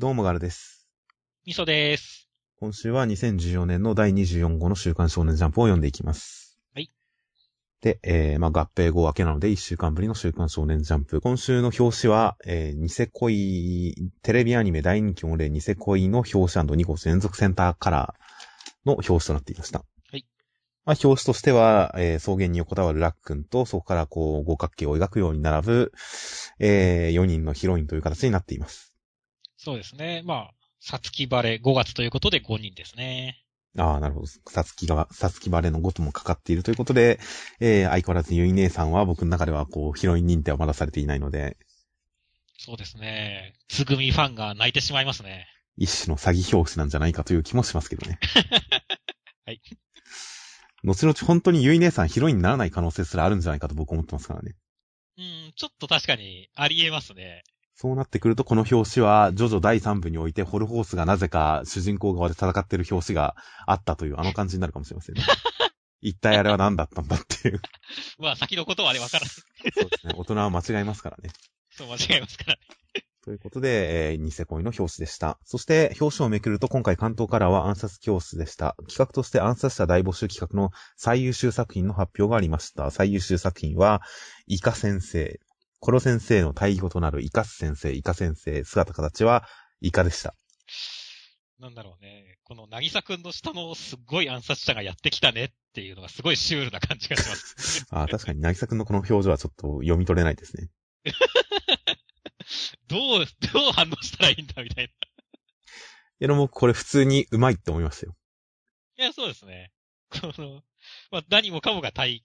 どうもガルです。みそです。今週は2014年の第24号の週刊少年ジャンプを読んでいきます。はい。で、えー、まあ合併後明けなので1週間ぶりの週刊少年ジャンプ。今週の表紙は、えー、ニセ恋、テレビアニメ大人気御礼ニセ恋の表紙 &2 号連続センターカラーの表紙となっていました。はい。まあ表紙としては、えー、草原に横たわるラックンと、そこからこう、五角形を描くように並ぶ、えー、4人のヒロインという形になっています。そうですね。まあ、さつき晴れ5月ということで5人ですね。ああ、なるほど。さつきが、さつきバレのごともかかっているということで、えー、相変わらずゆい姉さんは僕の中ではこう、ヒロイン認定はまだされていないので、そうですね。つぐみファンが泣いてしまいますね。一種の詐欺表紙なんじゃないかという気もしますけどね。はい。後々本当にゆい姉さんヒロインにならない可能性すらあるんじゃないかと僕思ってますからね。うん、ちょっと確かにありえますね。そうなってくるとこの表紙は、ジョジョ第3部においてホルホースがなぜか主人公側で戦っている表紙があったというあの感じになるかもしれません ね。一体あれは何だったんだっていう。まあ、先のことはあれわからない。そうですね。大人は間違えますからね。そう、間違いますからね。ということで、えー、ニセ恋の表紙でした。そして、表紙をめくると今回関東カラーは暗殺教室でした。企画として暗殺者大募集企画の最優秀作品の発表がありました。最優秀作品は、イカ先生。コロ先生の対義語となるイカス先生、イカ先生、姿形はイカでした。なんだろうね。この、なぎさくんの下のすっごい暗殺者がやってきたねっていうのがすごいシュールな感じがします。あー確かに、なぎさくんのこの表情はちょっと読み取れないですね。どう、どう反応したらいいんだみたいな。いや、でもこれ普通にうまいって思いましたよ。いや、そうですね。この、まあ、何もかもが対、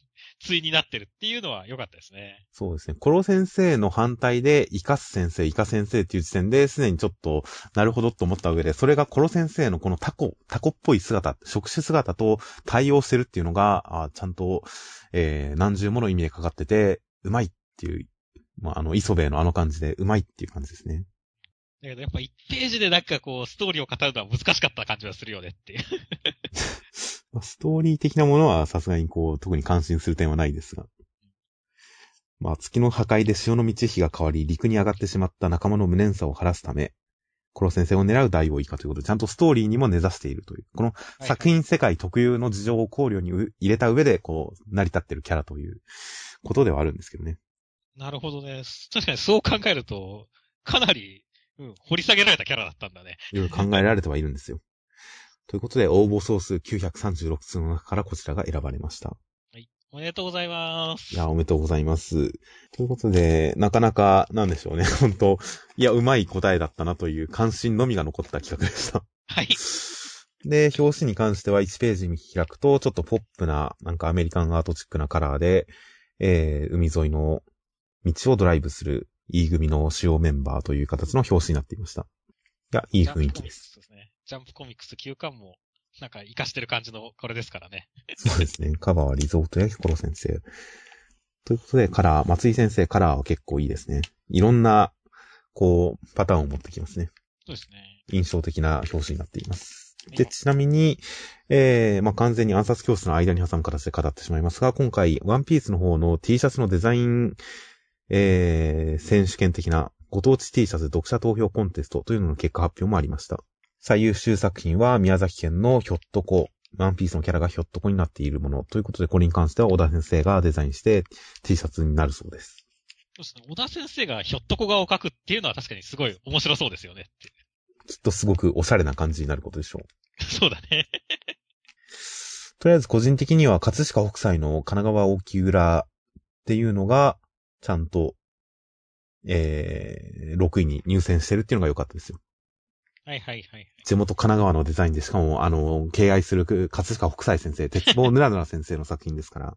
対になってるっていうのは良かったですね。そうですね。コロ先生の反対で、イカス先生、イカ先生っていう時点で、すでにちょっと、なるほどと思った上で、それがコロ先生のこのタコ、タコっぽい姿、触手姿と対応してるっていうのが、あちゃんと、えー、何重もの意味でかかってて、うまいっていう、まあ、あの、磯部のあの感じで、うまいっていう感じですね。だけどやっぱ1ページでなんかこう、ストーリーを語るのは難しかった感じはするよねっていう。まあストーリー的なものはさすがにこう、特に関心する点はないですが。まあ、月の破壊で潮の満ち干が変わり、陸に上がってしまった仲間の無念さを晴らすため、コロ先生を狙う大王以下ということで、ちゃんとストーリーにも根ざしているという、この作品世界特有の事情を考慮にう入れた上で、こう、成り立ってるキャラということではあるんですけどね。なるほどね。確かにそう考えると、かなり、うん、掘り下げられたキャラだったんだね。いろいろ考えられてはいるんですよ。ということで、応募総数936通の中からこちらが選ばれました。おめでとうございます。いや、おめでとうございます。ということで、なかなか、なんでしょうね。本当いや、うまい答えだったなという関心のみが残った企画でした。はい。で、表紙に関しては1ページ見開くと、ちょっとポップな、なんかアメリカンアートチックなカラーで、えー、海沿いの道をドライブする E 組の主要メンバーという形の表紙になっていました。いや、いい雰囲気です。ジャンプコミックスですね。ジャンプコミックス9巻も、なんか活かしてる感じのこれですからね。そうですね。カバーはリゾートやヒコロ先生。ということで、カラー、松井先生カラーは結構いいですね。いろんな、こう、パターンを持ってきますね。そうですね。印象的な表紙になっています。で、はいちなみに、えー、まあ、完全に暗殺教室の間に挟む形で語ってしまいますが、今回、ワンピースの方の T シャツのデザイン、えー、選手権的なご当地 T シャツ読者投票コンテストというのの結果発表もありました。最優秀作品は宮崎県のひょっとこ、ワンピースのキャラがひょっとこになっているものということで、これに関しては小田先生がデザインして T シャツになるそうです。そうですね。小田先生がひょっとこ顔を描くっていうのは確かにすごい面白そうですよね。きっとすごくおしゃれな感じになることでしょう。そうだね。とりあえず個人的には葛飾北斎の神奈川沖浦っていうのが、ちゃんと、えー、6位に入選してるっていうのが良かったですよ。はいはいはい。地元神奈川のデザインで、しかも、あの、敬愛する葛飾北斎先生、鉄棒ぬらぬら先生の作品ですから、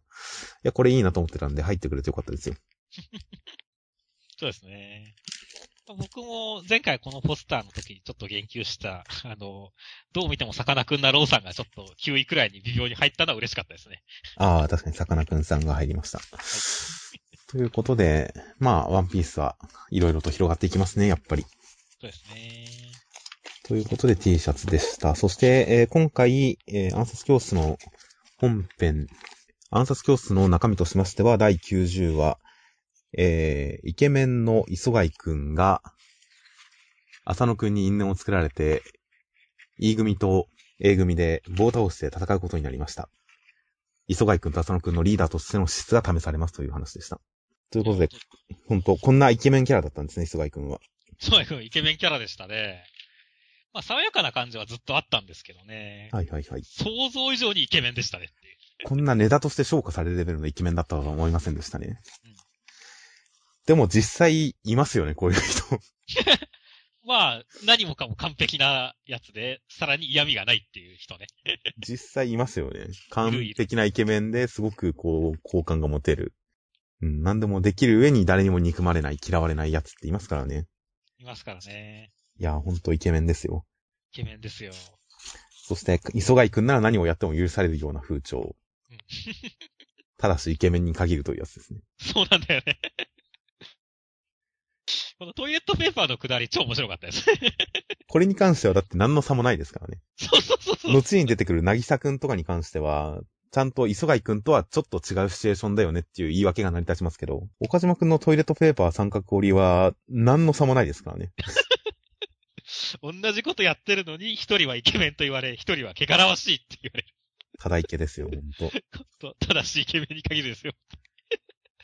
いや、これいいなと思ってたんで入ってくれてよかったですよ。そうですね。僕も前回このポスターの時にちょっと言及した、あの、どう見てもさかなクンなローさんがちょっと9位くらいに微妙に入ったのは嬉しかったですね。ああ、確かにさかなクンさんが入りました。ということで、まあ、ワンピースはいろいろと広がっていきますね、やっぱり。そうですね。ということで T シャツでした。そして、えー今回、えー暗殺教室の本編、暗殺教室の中身としましては、第90話、えーイケメンの磯貝くんが、浅野くんに因縁を作られて、E 組と A 組で棒倒して戦うことになりました。磯貝くんと浅野くんのリーダーとしての質が試されますという話でした。ということで、本当こんなイケメンキャラだったんですね、磯貝くんは。そういうイケメンキャラでしたね。まあ、爽やかな感じはずっとあったんですけどね。はいはいはい。想像以上にイケメンでしたねっていう。こんなネタとして昇華されるレベルのイケメンだったとは思いませんでしたね。うんでも実際いますよね、こういう人。まあ、何もかも完璧なやつで、さらに嫌味がないっていう人ね。実際いますよね。完璧なイケメンですごくこう、好感が持てる。うん、何でもできる上に誰にも憎まれない、嫌われないやつっていますからね。いますからね。いや、ほんとイケメンですよ。イケメンですよ。そして、磯貝くんなら何をやっても許されるような風潮うん。ただしイケメンに限るというやつですね。そうなんだよね。このトイレットペーパーのくだり超面白かったです。これに関してはだって何の差もないですからね。そうそうそうそう。後に出てくるなぎさくんとかに関しては、ちゃんと磯貝くんとはちょっと違うシチュエーションだよねっていう言い訳が成り立ちますけど、岡島くんのトイレットペーパー三角折りは何の差もないですからね。同じことやってるのに、一人はイケメンと言われ、一人は汚らわしいって言われる。ただイケですよ、ほんと。と正しいイケメンに限るですよ。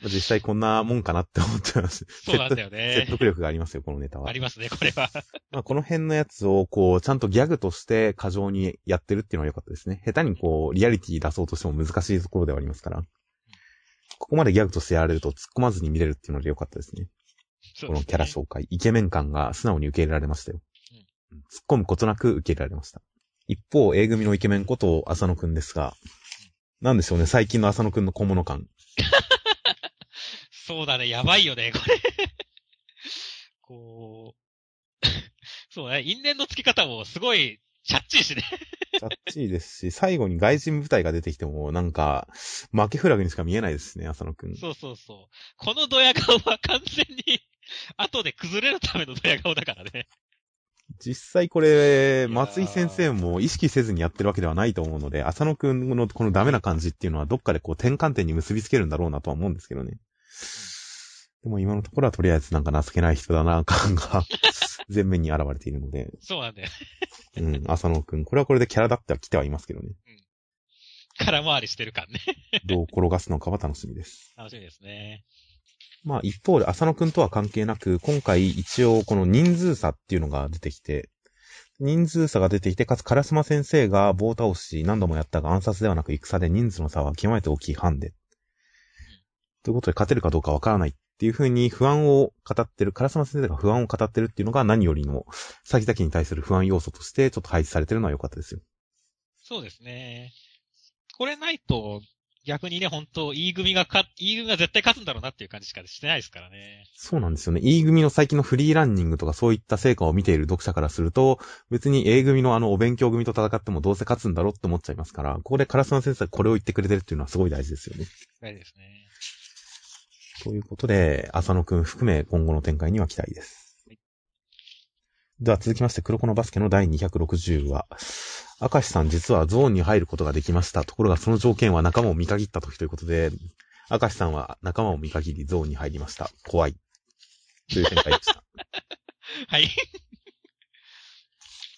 実際こんなもんかなって思ってます。そうなんだよ説ね。得力がありますよ、このネタはあ。りますね、これは。まあ、この辺のやつを、こう、ちゃんとギャグとして過剰にやってるっていうのは良かったですね。下手にこう、リアリティ出そうとしても難しいところではありますから。ここまでギャグとしてやられると突っ込まずに見れるっていうので良かったですね。そうこのキャラ紹介。イケメン感が素直に受け入れられましたよ。突っ込むことなく受け入れられました。一方、A 組のイケメンこと浅野くんですが、なんでしょうね、最近の浅野くんの小物感。そうだね、やばいよね、これ。こう、そうね、因縁の付き方もすごい、チャッチーしね。チャッチーですし、最後に外人部隊が出てきても、なんか、負けフラグにしか見えないですね、浅野くん。そうそうそう。このドヤ顔は完全に、後で崩れるためのドヤ顔だからね。実際これ、ー松井先生も意識せずにやってるわけではないと思うので、浅野くんのこのダメな感じっていうのはどっかでこう転換点に結びつけるんだろうなとは思うんですけどね。でも今のところはとりあえずなんか情けない人だな感が 前面に現れているので、そうなんだよ。うん、浅野くん。これはこれでキャラだっては来てはいますけどね。空回りしてる感ね。どう転がすのかは楽しみです。楽しみですね。まあ一方で浅野くんとは関係なく、今回一応この人数差っていうのが出てきて、人数差が出てきて、かつ烏丸先生が棒倒し何度もやったが暗殺ではなく戦で人数の差は極めて大きいハンデ。ということで勝てるかどうかわからないっていう風に不安を語ってる、烏丸先生が不安を語ってるっていうのが何よりの先々に対する不安要素としてちょっと配置されてるのは良かったですよ。そうですね。これないと、逆にね、本当 E 組がか、E 組が絶対勝つんだろうなっていう感じしかしてないですからね。そうなんですよね。E 組の最近のフリーランニングとかそういった成果を見ている読者からすると、別に A 組のあのお勉強組と戦ってもどうせ勝つんだろうって思っちゃいますから、ここでカラスマ先生がこれを言ってくれてるっていうのはすごい大事ですよね。大事ですね。ということで、浅野くん含め今後の展開には期待ですはい。では続きまして、黒子のバスケの第260話。明石さん実はゾーンに入ることができました。ところがその条件は仲間を見限った時ということで、明石さんは仲間を見限りゾーンに入りました。怖い。という展開でした。はい。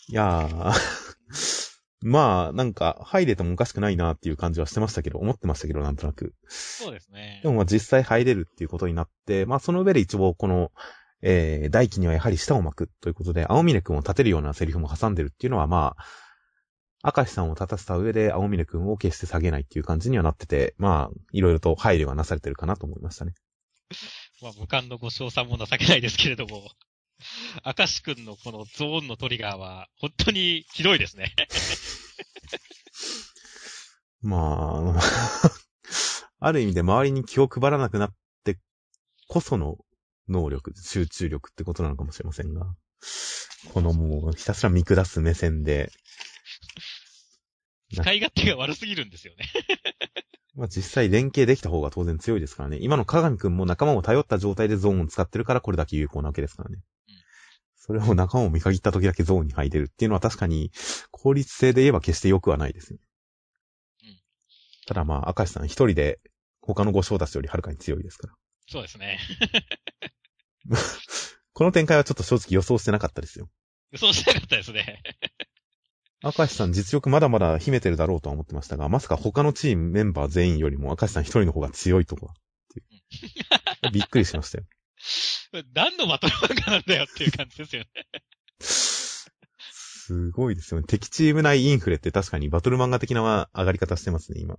いやー、まあ、なんか、入れてもおかしくないなっていう感じはしてましたけど、思ってましたけど、なんとなく。そうですねで。もまあ実際入れるっていうことになって、まあその上で一応この、えー、大輝にはやはり舌を巻くということで、青峰くんを立てるようなセリフも挟んでるっていうのはまあ、明石さんを立たせた上で青峰くんを決して下げないっていう感じにはなってて、まあ、いろいろと配慮がなされてるかなと思いましたね。まあ、無冠のご賞賛も情けないですけれども、明石くんのこのゾーンのトリガーは、本当にひどいですね。まあ、ある意味で周りに気を配らなくなってこその能力、集中力ってことなのかもしれませんが、このもうひたすら見下す目線で、使い勝手が悪すぎるんですよね。まあ実際連携できた方が当然強いですからね。今の鏡くんも仲間を頼った状態でゾーンを使ってるからこれだけ有効なわけですからね。うんそれを仲間を見限った時だけゾーンに入れるっていうのは確かに効率性で言えば決して良くはないですよ。うんただまあ、明石さん一人で他の五将たちよりはるかに強いですから。そうですね。この展開はちょっと正直予想してなかったですよ。予想してなかったですね。明石さん実力まだまだ秘めてるだろうとは思ってましたが、まさか他のチームメンバー全員よりも明石さん一人の方が強いとこは。びっくりしましたよ。何のバトル漫画なんだよっていう感じですよね。すごいですよね。敵チーム内インフレって確かにバトル漫画的な上がり方してますね、今。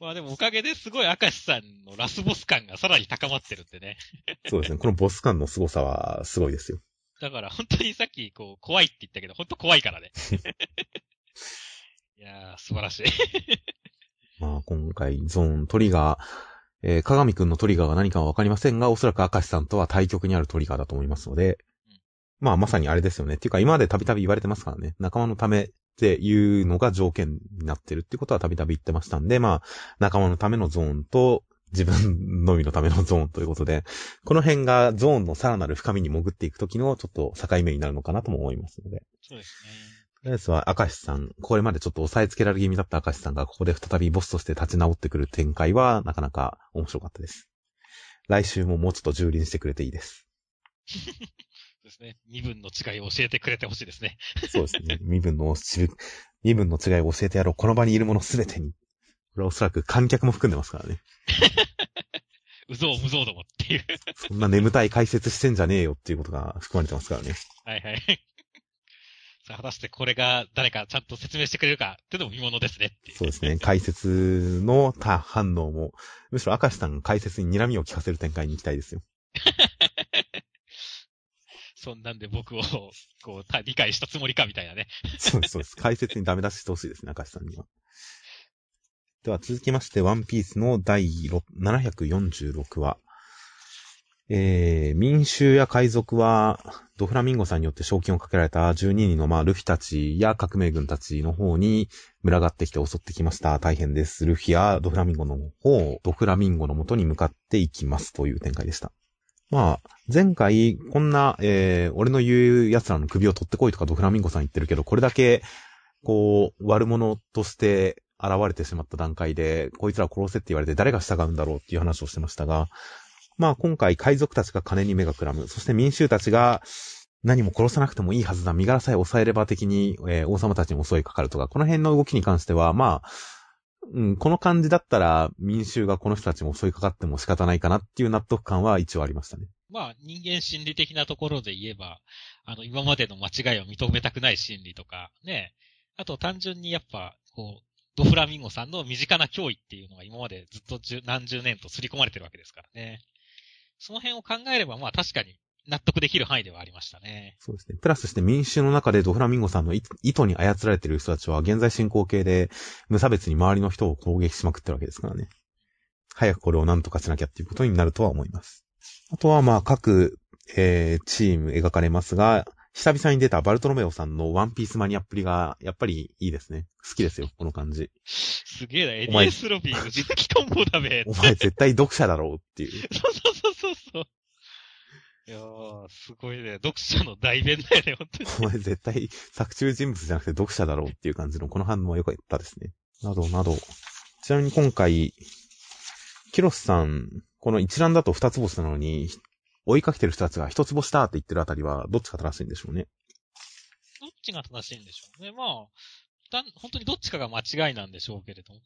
まあでもおかげですごい明石さんのラスボス感がさらに高まってるんでね。そうですね。このボス感の凄さはすごいですよ。だから本当にさっきこう怖いって言ったけど、本当怖いからね。いやー、素晴らしい。まあ今回ゾーントリガー、えー、鏡くんのトリガーが何かはわかりませんが、おそらく明石さんとは対局にあるトリガーだと思いますので、まあまさにあれですよね。っていうか今までたびたび言われてますからね。仲間のためっていうのが条件になってるっていうことはたびたび言ってましたんで、まあ仲間のためのゾーンと自分のみのためのゾーンということで、この辺がゾーンのさらなる深みに潜っていくときのちょっと境目になるのかなとも思いますので。そうですね。とりあえずは、明石さん、これまでちょっと押さえつけられ気味だった明石さんが、ここで再びボスとして立ち直ってくる展開は、なかなか面白かったです。来週ももうちょっと蹂躙してくれていいです。そうですね。身分の違いを教えてくれてほしいですね。そうですね。身分の、身分の違いを教えてやろう。この場にいるものすべてに。これはおそらく観客も含んでますからね。うぞうむぞうどもっていう。そんな眠たい解説してんじゃねえよっていうことが含まれてますからね。はいはい。さあ、果たしてこれが誰かちゃんと説明してくれるかっていうのも見物ですね。そうですね。解説の他反応も、むしろ明石さんが解説に睨みを聞かせる展開に行きたいですよ。そんなんで僕を、こう、理解したつもりかみたいなね。そうです、そうです。解説にダメ出ししてほしいですね、明石さんには。では続きまして、ワンピースの第746話。えー、民衆や海賊は、ドフラミンゴさんによって賞金をかけられた12人の、まあ、ルフィたちや革命軍たちの方に群がってきて襲ってきました。大変です。ルフィやドフラミンゴの方、ドフラミンゴの元に向かっていきますという展開でした。まあ、前回、こんな、えー、俺の言う奴らの首を取ってこいとかドフラミンゴさん言ってるけど、これだけ、こう、悪者として現れてしまった段階で、こいつら殺せって言われて誰が従うんだろうっていう話をしてましたが、まあ今回海賊たちが金に目がくらむ。そして民衆たちが何も殺さなくてもいいはずだ。身柄さえ抑えれば的に、えー、王様たちに襲いかかるとか、この辺の動きに関しては、まあ、うん、この感じだったら民衆がこの人たちも襲いかかっても仕方ないかなっていう納得感は一応ありましたね。まあ人間心理的なところで言えば、あの今までの間違いを認めたくない心理とか、ね。あと単純にやっぱ、こう、ドフラミンゴさんの身近な脅威っていうのが今までずっと十何十年と刷り込まれてるわけですからね。その辺を考えれば、まあ確かに納得できる範囲ではありましたね。そうですね。プラスして民衆の中でドフラミンゴさんの意図に操られている人たちは現在進行形で無差別に周りの人を攻撃しまくってるわけですからね。早くこれを何とかしなきゃっていうことになるとは思います。あとはまあ各、えー、チーム描かれますが、久々に出たバルトロメオさんのワンピースマニアっぷりが、やっぱりいいですね。好きですよ、この感じ。すげえな、エディエスロビーの実機コンボだべ。お前絶対読者だろうっていう。そうそうそうそうそう。いやー、すごいね。読者の代弁だよね、本当に。お前絶対作中人物じゃなくて読者だろうっていう感じのこの反応は良かったですね。などなど。ちなみに今回、キロスさん、この一覧だと二つ星なのに、追いかけてる人たちが一つ星だって言ってるあたりは、どっちが正しいんでしょうね。どっちが正しいんでしょうね。まあ、だ本当にどっちかが間違いなんでしょうけれども、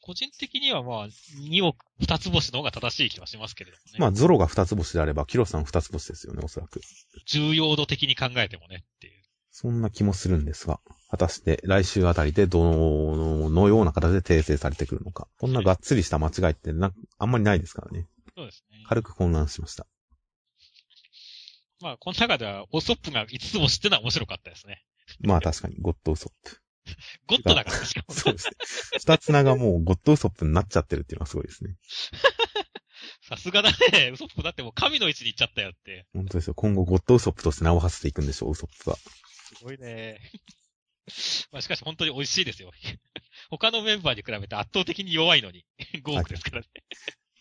個人的にはまあ、2億、二つ星の方が正しい気はしますけれどもね。まあ、ゾロが二つ星であれば、キロさん二つ星ですよね、おそらく。重要度的に考えてもねっていう。そんな気もするんですが、果たして来週あたりでどのような形で訂正されてくるのか。こんながっつりした間違いってな、あんまりないですからね。そうですね。軽く混乱しました。まあ、この中では、オソップが5つ星ってのは面白かったですね。まあ確かに、ゴッドウソップ。ゴッドだからしかも。そうですね。二つ名がもうゴッドウソップになっちゃってるっていうのはすごいですね。さすがだね。ウソップだってもう神の位置に行っちゃったよって。本当ですよ。今後ゴッドウソップとして名を馳せていくんでしょう、ウソップは。すごいね。まあしかし本当に美味しいですよ。他のメンバーに比べて圧倒的に弱いのに、5億ですからね。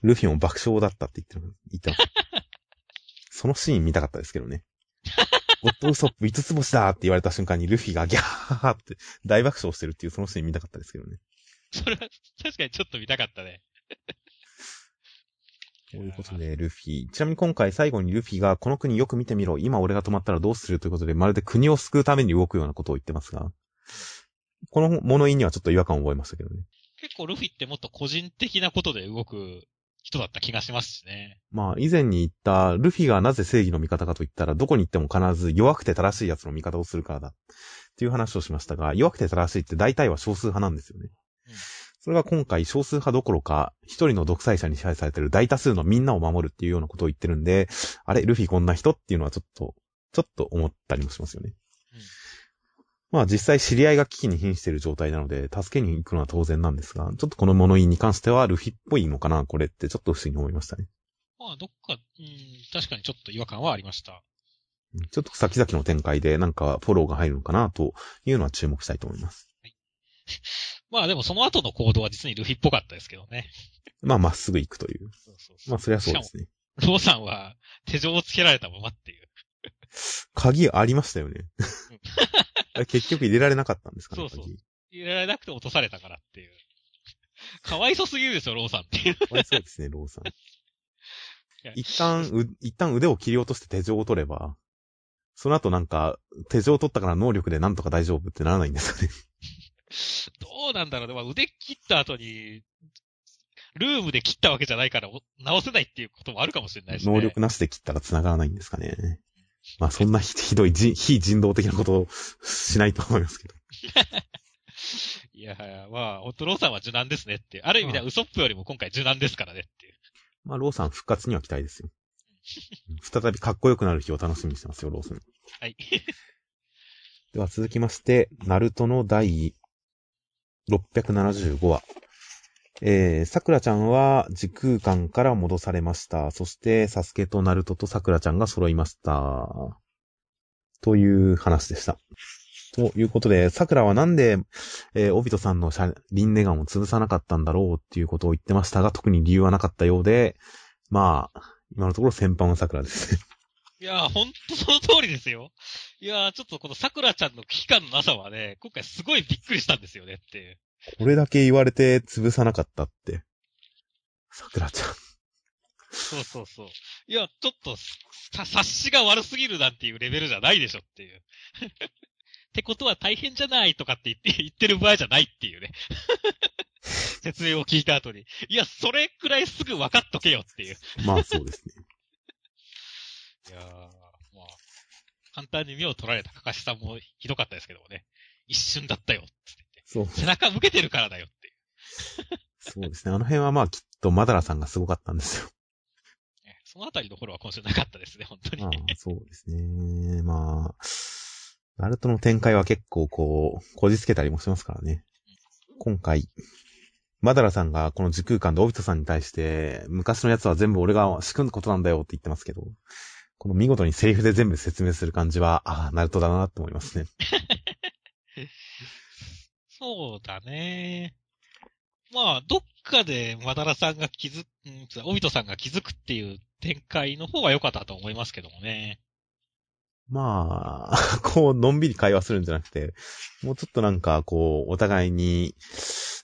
ルフィも爆笑だったって言ってます。そのシーン見たかったですけどね。ゴッドウソップ5つ星だって言われた瞬間にルフィがギャーって大爆笑してるっていうそのシーン見たかったですけどね。それは確かにちょっと見たかったね。ということで、ルフィ。ちなみに今回最後にルフィが、この国よく見てみろ。今俺が止まったらどうするということで、まるで国を救うために動くようなことを言ってますが、この物言いにはちょっと違和感を覚えましたけどね。結構ルフィってもっと個人的なことで動く人だった気がしますしね。まあ、以前に言った、ルフィがなぜ正義の味方かと言ったら、どこに行っても必ず弱くて正しい奴の味方をするからだ。っていう話をしましたが、弱くて正しいって大体は少数派なんですよね。うんそれが今回少数派どころか、一人の独裁者に支配されてる大多数のみんなを守るっていうようなことを言ってるんで、あれ、ルフィこんな人っていうのはちょっと、ちょっと思ったりもしますよね。うんまあ実際知り合いが危機に瀕している状態なので、助けに行くのは当然なんですが、ちょっとこの物言いに関してはルフィっぽいのかな、これってちょっと不思議に思いましたね。まあ、どっか、うん、確かにちょっと違和感はありました。うんちょっと先々の展開でなんかフォローが入るのかなというのは注目したいと思います。まあでもその後の行動は実にルフィっぽかったですけどね。まあまっすぐ行くという。そうそうそうまあそりゃそうですね。ローさんは手錠をつけられたままっていう。鍵ありましたよね。あれ結局入れられなかったんですかね、そうそう鍵。入れられなくて落とされたからっていう。かわいそすぎるでしょ、ローさんっていう。かわいそうですね、ローさん。や一旦、う、一旦腕を切り落として手錠を取れば、その後なんか、手錠を取ったから能力でなんとか大丈夫ってならないんですかね。どうなんだろうね。まあ、腕切った後に、ルームで切ったわけじゃないからお直せないっていうこともあるかもしれないし、ね。能力なしで切ったら繋がらないんですかね。まあそんなひ ひどいじ非人道的なことをしないと思いますけど。いや、まあ、本当ローさんは受難ですねって。ある意味ではウソップよりも今回受難ですからねっていう。まあローさん復活には期待ですよ。再びかっこよくなる日を楽しみにしてますよ、ローソン。はい。では続きまして、ナルトの第675話。えー、桜ちゃんは時空間から戻されました。そして、サスケとナルトと桜ちゃんが揃いました。という話でした。ということで、桜はなんで、えー、オビトさんの車輪ネガンを潰さなかったんだろうっていうことを言ってましたが、特に理由はなかったようで、まあ、今のところ先般は桜ですね。いやー、ほんとその通りですよ。いやー、ちょっとこの桜ちゃんの危機感のなさはね、今回すごいびっくりしたんですよねっていう。これだけ言われて潰さなかったって。桜ちゃん。そうそうそう。いや、ちょっと、さ、察しが悪すぎるなんていうレベルじゃないでしょっていう。ってことは大変じゃないとかって言って、言ってる場合じゃないっていうね。説明を聞いた後に。いや、それくらいすぐ分かっとけよっていう。まあそうですね。いやー、まあ、簡単に目を取られたかかしさんもひどかったですけどもね。一瞬だったよってそう。背中向けてるからだよっていう。そうですね。あの辺はまあきっとマダラさんがすごかったんですよ。ね そのあたりのフォローは今週なかったですね、本当に。まあそうですね。まあ、ナルトの展開は結構こう、こじつけたりもしますからね。今回、マダラさんがこの時空間でオビトさんに対して、昔のやつは全部俺が仕組んだことなんだよって言ってますけど、この見事にセリフで全部説明する感じは、ああ、ナルトだなって思いますね。そうだね。まあ、どっかでマダラさんが気づく、うんオビトさんが気づくっていう展開の方が良かったと思いますけどもね。まあ、こう、のんびり会話するんじゃなくて、もうちょっとなんか、こう、お互いに、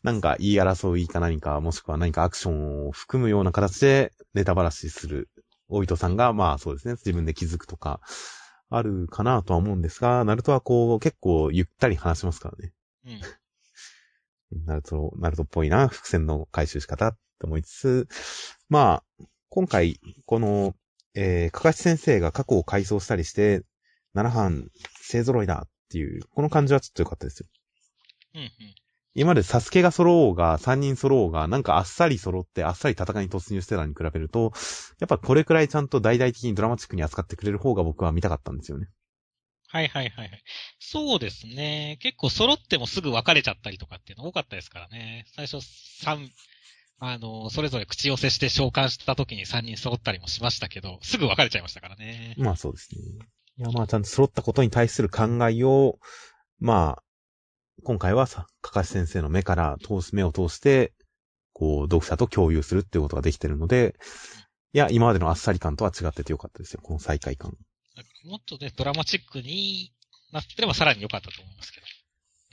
なんか言い争いか何か、もしくは何かアクションを含むような形でネタばらしする。オイトさんが、まあそうですね、自分で気づくとか、あるかなとは思うんですが、ナルトはこう、結構ゆったり話しますからね。うん。ナルト、ナルトっぽいな、伏線の回収仕方って思いつつ、まあ、今回、この、えー、かかし先生が過去を回想したりして、七班勢揃いだっていう、この感じはちょっと良かったですよ。うんうん。今までサスケが揃おうが、三人揃おうが、なんかあっさり揃って、あっさり戦いに突入してたのに比べると、やっぱこれくらいちゃんと大々的にドラマチックに扱ってくれる方が僕は見たかったんですよね。はいはいはいはい。そうですね。結構揃ってもすぐ別れちゃったりとかっていうの多かったですからね。最初三、あの、それぞれ口寄せして召喚した時に3人揃ったりもしましたけど、すぐ別れちゃいましたからね。まあそうですね。いやまあちゃんと揃ったことに対する考えを、まあ、今回はさ、かかし先生の目から通す、目を通して、こう、読者と共有するっていうことができてるので、いや、今までのあっさり感とは違っててよかったですよ、この再会感。だからもっとね、ドラマチックになってればさらに良かったと思いますけど。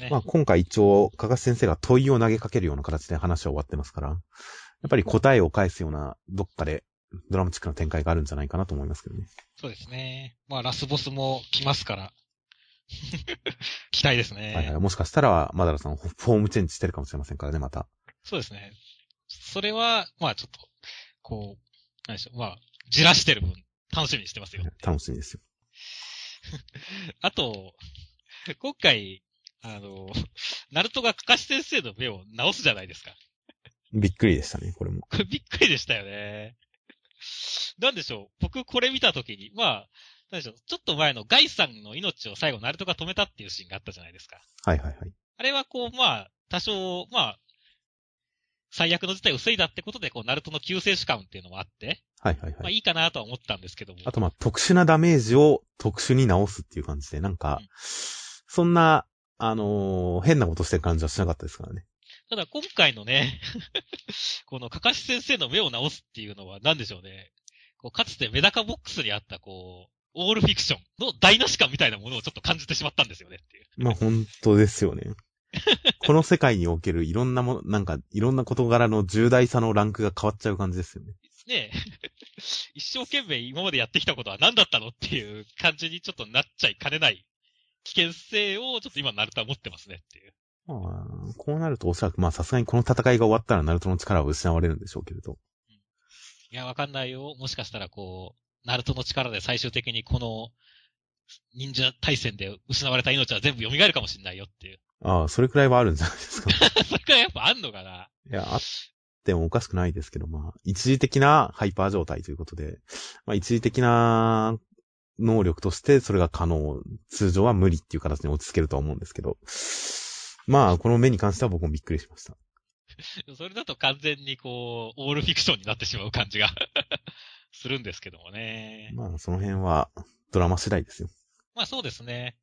ね。まあ今回一応、かかし先生が問いを投げかけるような形で話は終わってますから、やっぱり答えを返すような、どっかでドラマチックな展開があるんじゃないかなと思いますけどね。そうですね。まあ、ラスボスも来ますから。期待ですね。はいはい。もしかしたら、マダラさん、フォームチェンジしてるかもしれませんからね、また。そうですね。それは、まあちょっと、こう、何でしょう。まあ、じらしてる分、楽しみにしてますよ。楽しみですよ。あと、今回、あの、ナルトがカカシ先生の目を直すじゃないですか。びっくりでしたね、これも。こ れびっくりでしたよね。なんでしょう。僕これ見たときに、まあ、なんでしょう。ちょっと前のガイさんの命を最後ナルトが止めたっていうシーンがあったじゃないですか。はいはいはい。あれはこう、まあ、多少、まあ、最悪の事態を防いだってことで、こう、ナルトの救世主感っていうのもあって、はいはいまあはい。いいかなとは思ったんですけども。あとまあ、特殊なダメージを特殊に直すっていう感じで、なんかうん、そんな、あのー変なことしてる感じはしなかったですからね。ただ今回のね、このかかし先生の目を直すっていうのは何でしょうね。こうかつてメダカボックスにあったこう、オールフィクションの台無し感みたいなものをちょっと感じてしまったんですよねっていう。まあ本当ですよね。この世界におけるいろんなもの、なんかいろんな事柄の重大さのランクが変わっちゃう感じですよね。ねえ。一生懸命今までやってきたことは何だったのっていう感じにちょっとなっちゃいかねない危険性をちょっと今ナルトは持ってますねっていう。まあ、こうなるとおそらくまあさすがにこの戦いが終わったらナルトの力は失われるんでしょうけれど。いや、わかんないよ。もしかしたらこう、ナルトの力で最終的にこの忍者対戦で失われた命は全部蘇るかもしれないよっていう。ああ、それくらいはあるんじゃないですか。それからやっぱあんのかないや、あってもおかしくないですけど、まあ、一時的なハイパー状態ということで、まあ一時的な能力としてそれが可能。通常は無理っていう形に落ち着けるとは思うんですけど。まあ、この目に関しては僕もびっくりしました。それだと完全にこう、オールフィクションになってしまう感じが するんですけどもね。まあ、その辺はドラマ次第ですよ。まあそうですね。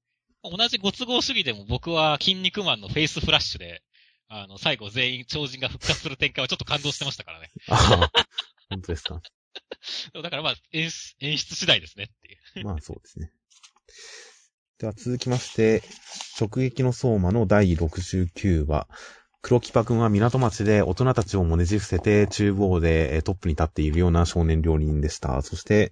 同じご都合主義でも僕は筋肉マンのフェイスフラッシュで、あの、最後全員超人が復活する展開はちょっと感動してましたからね。ああ、本当ですか？だからまあ演出、演出次第ですねっていう。まあ、そうですね。では続きまして、直撃の相馬の第69話。黒木パ君は港町で大人たちをもねじ伏せて厨房でトップに立っているような少年料理人でした。そして、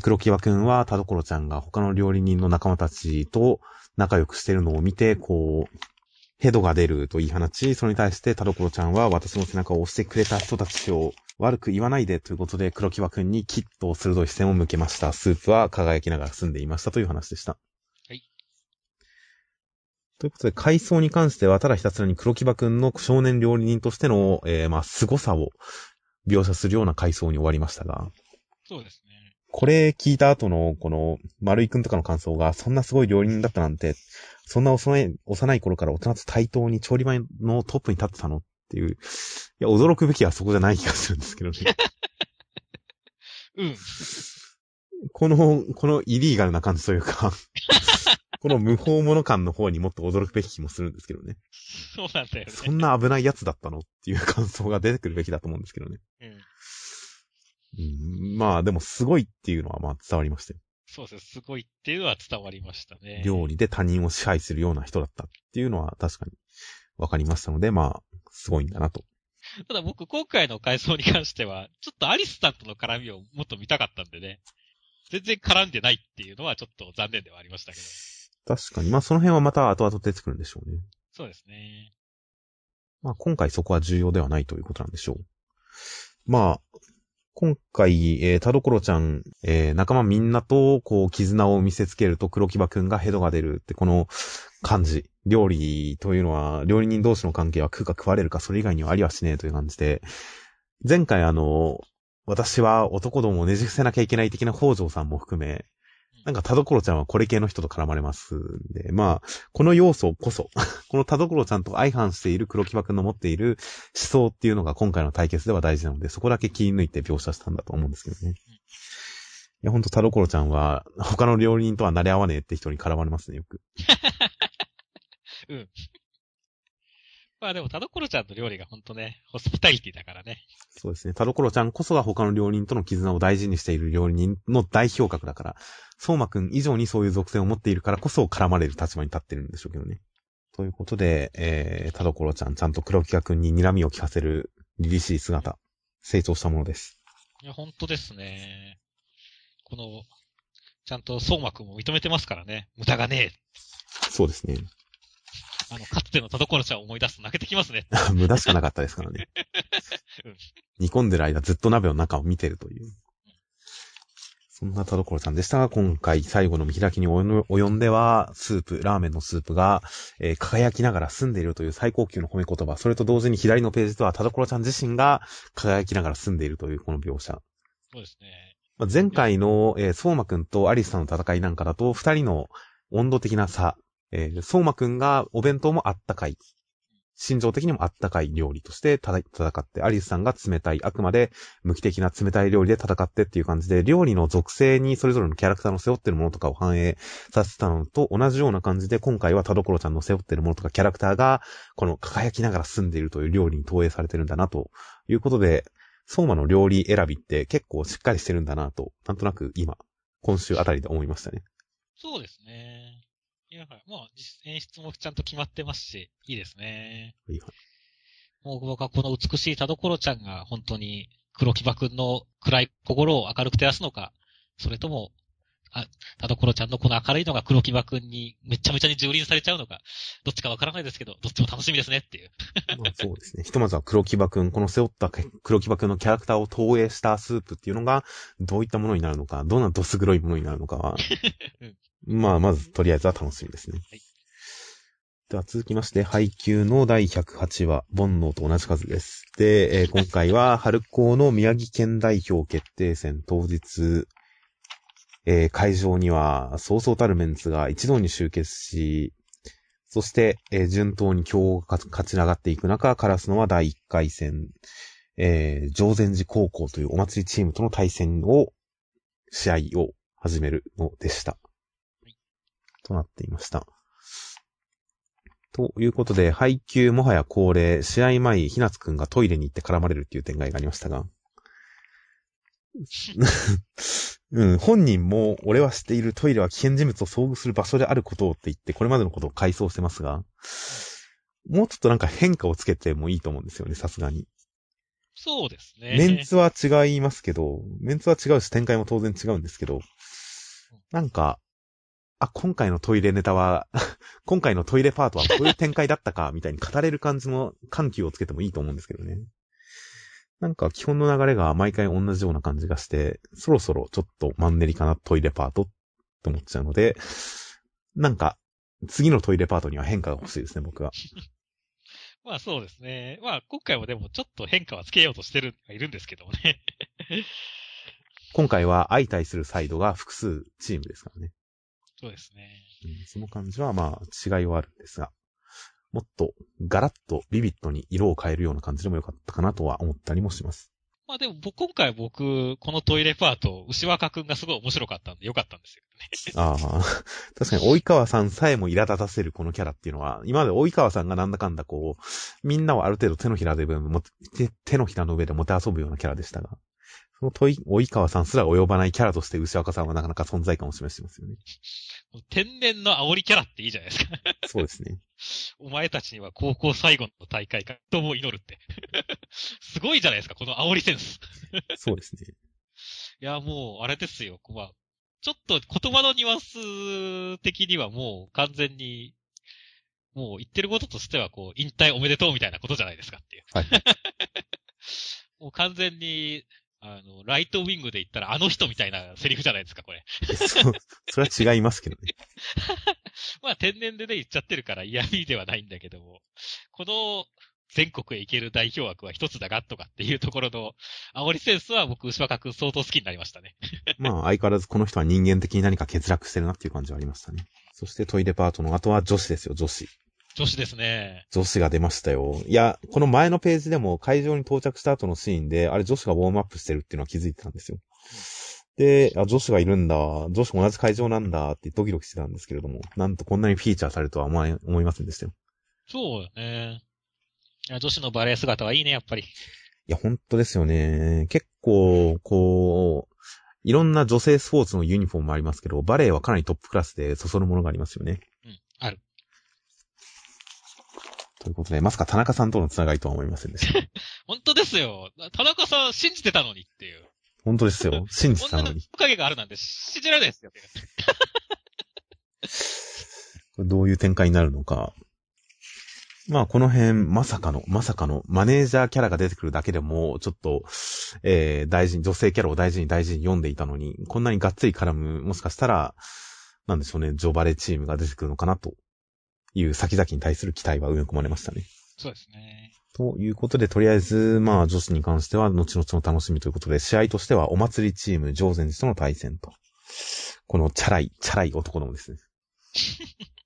黒木パ君は田所ちゃんが他の料理人の仲間たちと仲良くしてるのを見て、こう、ヘドが出ると言い放ち、それに対して田所ちゃんは私の背中を押してくれた人たちを悪く言わないでということで黒木場くんにきっと鋭い視線を向けました。スープは輝きながら済んでいましたという話でした。はい。ということで、回想に関しては、ただひたすらに黒木場くんの少年料理人としての、えー、まあ、凄さを描写するような回想に終わりましたが、そうですね。これ聞いた後の、この、丸井くんとかの感想が、そんなすごい料理人だったなんて、そんな幼い、幼い頃から大人と対等に調理場のトップに立ってたのっていう、いや、驚くべきはそこじゃない気がするんですけどね。うん。この、このイリーガルな感じというか、この無法者感の方にもっと驚くべき気もするんですけどね。そうなんだよね。そんな危ないやつだったのっていう感想が出てくるべきだと思うんですけどね。うん。うん、まあ、でもすごいっていうのはまあ伝わりましたよ。そうです。すごいっていうのは伝わりましたね。料理で他人を支配するような人だったっていうのは確かに分かりましたので、まあ、すごいんだなと。ただ僕、今回の回想に関しては、ちょっとアリスさんとの絡みをもっと見たかったんでね。全然絡んでないっていうのはちょっと残念ではありましたけど。確かに。まあ、その辺はまた後々出てくるんでしょうね。そうですね。まあ、今回そこは重要ではないということなんでしょう。まあ、今回、えー、田所ちゃん、えー、仲間みんなと、こう、絆を見せつけると黒木場くんがヘドが出るって、この感じ。料理というのは、料理人同士の関係は食うか食われるか、それ以外にはありはしねえという感じで、前回あの、私は男どもをねじ伏せなきゃいけない的な北条さんも含め、なんか田所ちゃんはこれ系の人と絡まれますんで、まあ、この要素こそ、この田所ちゃんと相反している黒木場くんの持っている思想っていうのが今回の対決では大事なので、そこだけ切り抜いて描写したんだと思うんですけどね。いや、ほんと田所ちゃんは、他の料理人とは慣れ合わねえって人に絡まれますね、よく。うん。まあでも、田所ちゃんの料理がほんとね、ホスピタリティだからね。そうですね。田所ちゃんこそが他の料理人との絆を大事にしている料理人の代表格だから、相馬くん以上にそういう属性を持っているからこそ絡まれる立場に立ってるんでしょうけどね。ということで、えー、田所ちゃんちゃんと黒木家くんに睨みを聞かせる凛々しい姿、成長したものです。いや、本当ですね。この、ちゃんと相馬くんも認めてますからね。無駄がねえ。そうですね。あの、かつての田所ちゃんを思い出すと泣けてきますね。無駄しかなかったですからねうん。煮込んでる間ずっと鍋の中を見てるという。そんな田所さんでしたが、今回最後の見開きに及んでは、スープ、ラーメンのスープが、えー輝きながら住んでいるという最高級の褒め言葉、それと同時に左のページとは田所ちゃん自身が輝きながら住んでいるというこの描写。そうですね。まあ前回の、えー、相馬くんとアリスさんの戦いなんかだと、二人の温度的な差、えー、相馬くんがお弁当もあったかい。心情的にもあったかい料理として戦って、アリスさんが冷たい、あくまで無機的な冷たい料理で戦ってっていう感じで、料理の属性にそれぞれのキャラクターの背負ってるものとかを反映させたのと同じような感じで、今回は田所ちゃんの背負ってるものとかキャラクターが、この輝きながら住んでいるという料理に投影されてるんだな、ということで、相馬の料理選びって結構しっかりしてるんだなと、なんとなく今、今週あたりで思いましたね。そうですね。いや、まあ、実演出もちゃんと決まってますし、いいですね。はいはいもう僕はこの美しい田所ちゃんが本当に黒木場くんの暗い心を明るく照らすのか、それとも、あ、田所ちゃんのこの明るいのが黒木場くんにめちゃめちゃに蹂躙されちゃうのか、どっちかわからないですけど、どっちも楽しみですねっていう。まあそうですね。ひとまずは黒木場くん、この背負った黒木場くんのキャラクターを投影したスープっていうのが、どういったものになるのか、どんなどす黒いものになるのかは、まあ、まず、とりあえずは楽しみですね。はいでは続きまして、配給の第108話、煩悩と同じ数です。で、えー 今回は、春高の宮城県代表決定戦当日、えー会場には、そうそうたるメンツが一堂に集結し、そして、えー順当に今日が勝ち上がっていく中、カラスのは第1回戦、えー、上善寺高校というお祭りチームとの対戦を、試合を始めるのでした。となっていました。ということで、配球もはや恒例、試合前、ひなつくんがトイレに行って絡まれるっていう展開がありましたが。うん、本人も、俺は知っているトイレは危険人物を遭遇する場所であることをって言って、これまでのことを回想してますが、もうちょっとなんか変化をつけてもいいと思うんですよね、さすがに。そうですね。メンツは違いますけど、メンツは違うし展開も当然違うんですけど、なんか、あ、今回のトイレネタは、今回のトイレパートはこういう展開だったか、みたいに語れる感じの緩急をつけてもいいと思うんですけどね。なんか基本の流れが毎回同じような感じがして、そろそろちょっとマンネリかなトイレパートって思っちゃうので、なんか、次のトイレパートには変化が欲しいですね、僕は。まあそうですね。まあ今回もでもちょっと変化はつけようとしてる、いるんですけどもね。今回は相対するサイドが複数チームですからね。そうですね。うんその感じはまあ違いはあるんですが、もっとガラッとビビッドに色を変えるような感じでもよかったかなとは思ったりもします。まあでも僕、今回僕、このトイレパート、牛若くんがすごい面白かったんでよかったんですよね。ああ、確かに及川さんさえも苛立たせるこのキャラっていうのは、今まで及川さんがなんだかんだこう、みんなをある程度手のひらでも手手のひらの上でもて遊ぶようなキャラでしたが、その問い及川さんすら及ばないキャラとして牛若さんはなかなか存在感を示してますよね。天然の煽りキャラっていいじゃないですか。そうですね。お前たちには高校最後の大会か、とも祈るって。すごいじゃないですか、この煽りセンス。そうですね。いや、もう、あれですよ。まあ、ちょっと言葉のニュアンス的にはもう完全に、もう言ってることとしては、こう、引退おめでとうみたいなことじゃないですかっていう。はい。もう完全に、あの、ライトウィングで言ったらあの人みたいなセリフじゃないですか、これ。そう、それは違いますけどね。まあ天然でね、言っちゃってるから嫌味ではないんだけども、この全国へ行ける代表枠は一つだがとかっていうところの煽りセンスは僕、牛若くん相当好きになりましたね。まあ、相変わらずこの人は人間的に何か欠落してるなっていう感じはありましたね。そしてトイレパートの後は女子ですよ、女子。女子ですね。女子が出ましたよ。いや、この前のページでも会場に到着した後のシーンで、あれ女子がウォームアップしてるっていうのは気づいてたんですよ。で、あ、女子がいるんだ、女子同じ会場なんだってドキドキしてたんですけれども、なんとこんなにフィーチャーされるとは思い思いませんでしたよ。そうだね。いや女子のバレエ姿はいいね、やっぱり。いや、本当ですよね。結構、こう、いろんな女性スポーツのユニフォームもありますけど、バレエはかなりトップクラスでそそるものがありますよね。うん、ある。ということで、まさか田中さんとのつながりとは思いませんでした。本当ですよ。田中さん信じてたのにっていう。本当ですよ。信じてた女ののに。影があるなんて信じられないですよ。どういう展開になるのか。まあ、この辺、まさかの、まさかの、マネージャーキャラが出てくるだけでも、ちょっと、えー、大事に、女性キャラを大事に大事に読んでいたのに、こんなにがっつり絡む、もしかしたら、なんでしょうね、ジョバレチームが出てくるのかな、という先々に対する期待は埋め込まれましたね。そうですね。ということで、とりあえず、まあ、女子に関しては、後々の楽しみということで、試合としては、お祭りチーム、上禅寺との対戦と。このチャラい、チャラい男どもですね。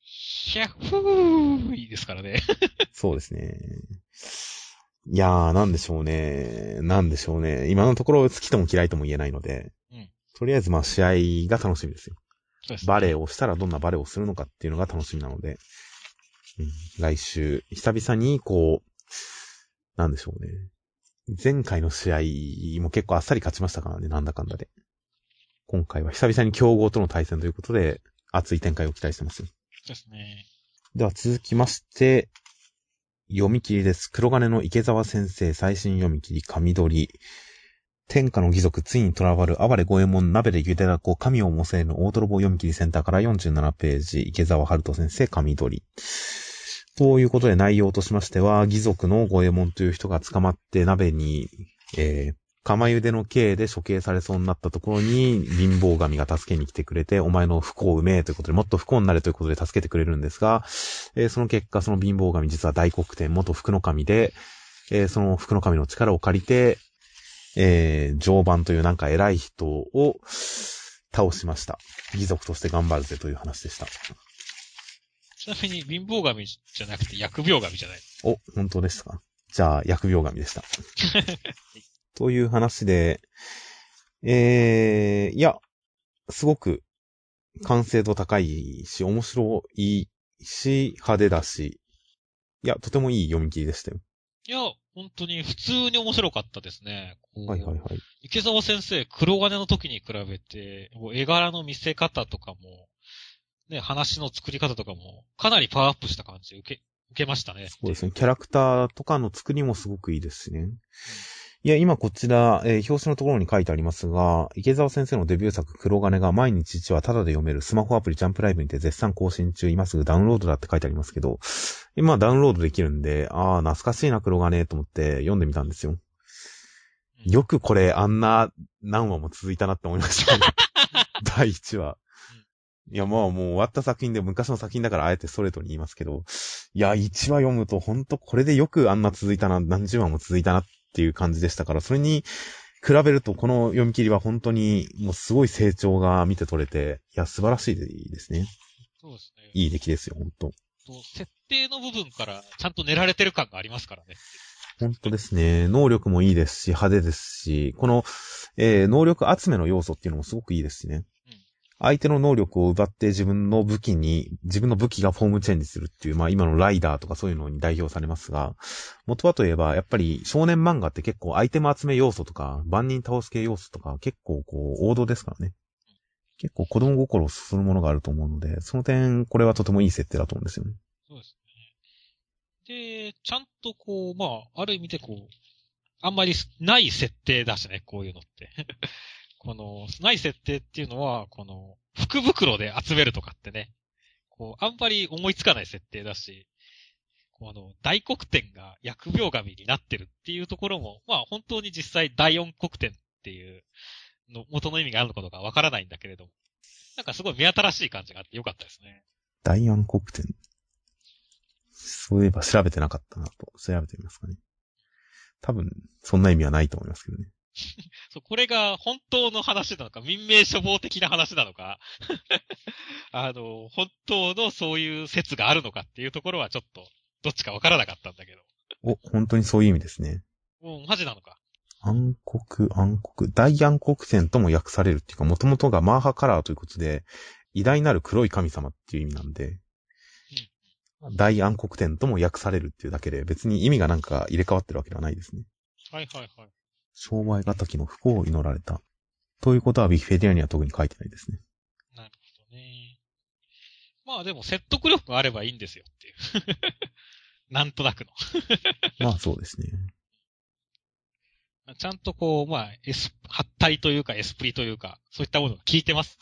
ヒャッフーいいですからね。そうですね。いやー、なんでしょうね。なんでしょうね。今のところ好きとも嫌いとも言えないので、うんとりあえずまあ試合が楽しみですよ。バレーをしたらどんなバレーをするのかっていうのが楽しみなので、うん、来週、久々にこう、なんでしょうね。前回の試合も結構あっさり勝ちましたからね、なんだかんだで。今回は久々に強豪との対戦ということで、熱い展開を期待してますよ。そうですね。では続きまして、読み切りです。黒金の池澤先生最新読み切り、神取り。天下の義族、ついに囚わる、哀れ五右衛門、鍋でゆでだこ、神をもせぬ大泥棒読み切りセンターから47ページ、池澤春人先生、神取り。ということで内容としましては、義族の五右衛門という人が捕まって鍋に、えー、釜茹での刑で処刑されそうになったところに、貧乏神が助けに来てくれて、お前の不幸を埋めということで、もっと不幸になれということで助けてくれるんですが、えーその結果、その貧乏神実は大黒天、元福の神で、えーその福の神の力を借りて、えー、常磐というなんか偉い人を倒しました。義族として頑張るぜという話でした。ちなみに貧乏神じゃなくて疫病神じゃない？お、本当ですか？じゃあ、疫病神でした。という話で、えー、いや、すごく完成度高いし、面白いし、派手だし、いや、とてもいい読み切りでしたよ。いや、本当に普通に面白かったですね。はいはいはい。池澤先生、黒金の時に比べて、絵柄の見せ方とかも、ね、話の作り方とかも、かなりパワーアップした感じ受け、受けましたね。そうですね。キャラクターとかの作りもすごくいいですしね。いや、今こちら、えー表紙のところに書いてありますが、池澤先生のデビュー作黒金が毎日1話タダで読めるスマホアプリジャンプライブにて絶賛更新中、今すぐダウンロードだって書いてありますけど、今ダウンロードできるんで、ああ、懐かしいな黒金と思って読んでみたんですよ。うんよくこれあんな何話も続いたなって思いましたね。第1話。いや、まあもう終わった作品で昔の作品だからあえてストレートに言いますけど、いや、1話読むとほんとこれでよくあんな続いたな、何十話も続いたなっていう感じでしたから、それに比べるとこの読み切りは本当にもうすごい成長が見て取れて、いや、素晴らしいですね。そうですね。いい出来ですよ、本当と設定の部分からちゃんと練られてる感がありますからね。本当ですね。能力もいいですし、派手ですし、この、えー能力集めの要素っていうのもすごくいいですしね。相手の能力を奪って自分の武器に、自分の武器がフォームチェンジするっていう、まあ今のライダーとかそういうのに代表されますが、元はといえば、やっぱり少年漫画って結構アイテム集め要素とか、万人倒す系要素とか、結構こう、王道ですからね。結構子供心をそそるものがあると思うので、その点、これはとてもいい設定だと思うんですよね。そうですね。で、ちゃんとこう、まあ、ある意味でこう、あんまりない設定だしね、こういうのって。この、ない設定っていうのは、この、福袋で集めるとかってね、こう、あんまり思いつかない設定だし、この、大黒天が疫病神になってるっていうところも、まあ本当に実際第四黒天っていうの元の意味があるのかどうかわからないんだけれども、なんかすごい目新しい感じがあってよかったですね。大安国店。そういえば調べてなかったなと。調べてみますかね。多分、そんな意味はないと思いますけどね。そう、これが本当の話なのか、民命処方的な話なのか、あの、本当のそういう説があるのかっていうところはちょっと、どっちかわからなかったんだけど。お、本当にそういう意味ですね。もうマジなのか。暗黒、暗黒、大暗黒天とも訳されるっていうか、もともとがマーハカラーということで、偉大なる黒い神様っていう意味なんで、大暗黒天とも訳されるっていうだけで、別に意味がなんか入れ替わってるわけではないですね。はいはいはい。商売敵の不幸を祈られた。ということは、ウィキペディアには特に書いてないですね。なるほどね。まあでも説得力があればいいんですよっていう。なんとなくの。まあそうですね。ちゃんとこう、まあ、エス、ハッタリというかエスプリというか、そういったものが効いてます。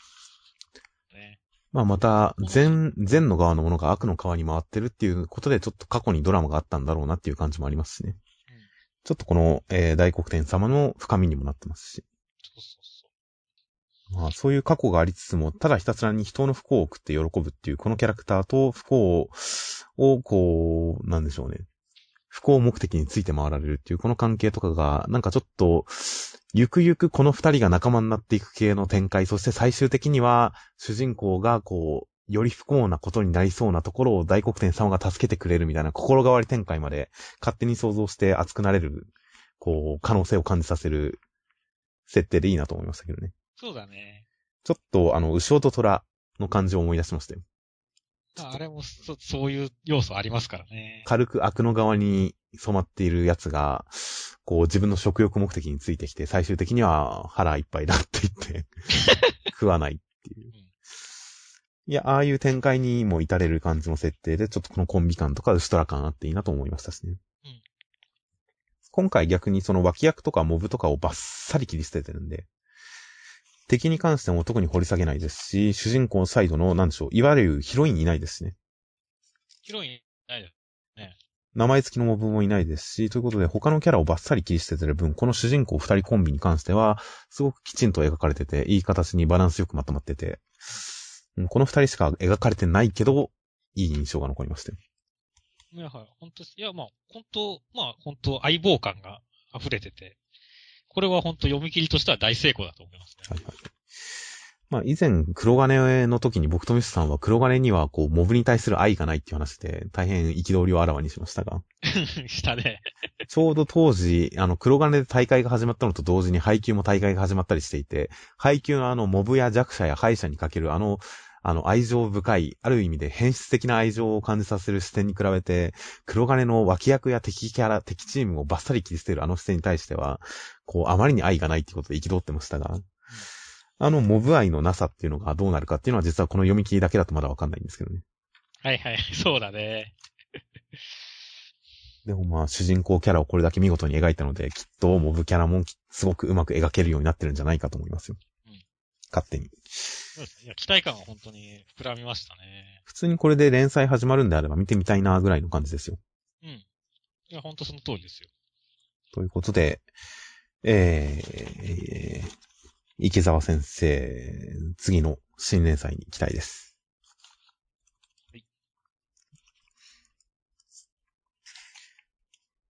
ね。まあまた、善、善の側のものが悪の側に回ってるっていうことで、ちょっと過去にドラマがあったんだろうなっていう感じもありますしね。ちょっとこの、えー大黒天様の深みにもなってますし。そうそうそまあそういう過去がありつつも、ただひたすらに人の不幸を送って喜ぶっていう、このキャラクターと不幸を、こう、なんでしょうね。不幸目的について回られるっていう、この関係とかが、なんかちょっと、ゆくゆくこの二人が仲間になっていく系の展開、そして最終的には、主人公がこう、より不幸なことになりそうなところを大黒天様が助けてくれるみたいな心変わり展開まで勝手に想像して熱くなれる、こう、可能性を感じさせる設定でいいなと思いましたけどね。う。そうだね。ちょっと、あの、牛尾と虎の感じを思い出しましたよ。まあ、あれもそ、そういう要素ありますからね。軽く悪の側に染まっているやつが、こう自分の食欲目的についてきて、最終的には腹いっぱいだって言って、食わないっていう。いや、ああいう展開にも至れる感じの設定で、ちょっとこのコンビ感とかウシトラ感あっていいなと思いましたしね。うん今回逆にその脇役とかモブとかをバッサリ切り捨ててるんで、敵に関しても特に掘り下げないですし、主人公サイドの、なんでしょう、いわゆるヒロインいないですしね。ヒロイン、ないです。名前付きのモブもいないですし、ということで他のキャラをバッサリ切り捨ててる分、この主人公二人コンビに関しては、すごくきちんと描かれてて、いい形にバランスよくまとまってて、うんこの二人しか描かれてないけど、いい印象が残りましたよ。いや、はい。本当いや、まあ、本当まあ、本当相棒感が溢れてて、これは本当読み切りとしては大成功だと思いますね。はいはい。まあ以前、黒金の時に僕とミスさんは黒金にはこう、モブに対する愛がないっていう話で、大変憤りをあらわにしましたが、したね。ちょうど当時、あの、黒金で大会が始まったのと同時に配給も大会が始まったりしていて、配給のあの、モブや弱者や敗者にかけるあの、あの、愛情深い、ある意味で変質的な愛情を感じさせる視点に比べて、黒金の脇役や敵キャラ、敵チームをバッサリ切り捨てるあの視点に対しては、こう、あまりに愛がないっていうことで憤ってましたが、あの、モブ愛のなさっていうのがどうなるかっていうのは実はこの読み切りだけだとまだわかんないんですけどね。はいはい。そうだね。でもまあ、主人公キャラをこれだけ見事に描いたので、きっとモブキャラもきすごくうまく描けるようになってるんじゃないかと思いますよ。うん勝手に。そうですね。いや、期待感は本当に膨らみましたね。普通にこれで連載始まるんであれば見てみたいなぐらいの感じですよ。うん。いや、本当その通りですよ。ということで、えー、えー池澤先生、次の新連載に期待です。はい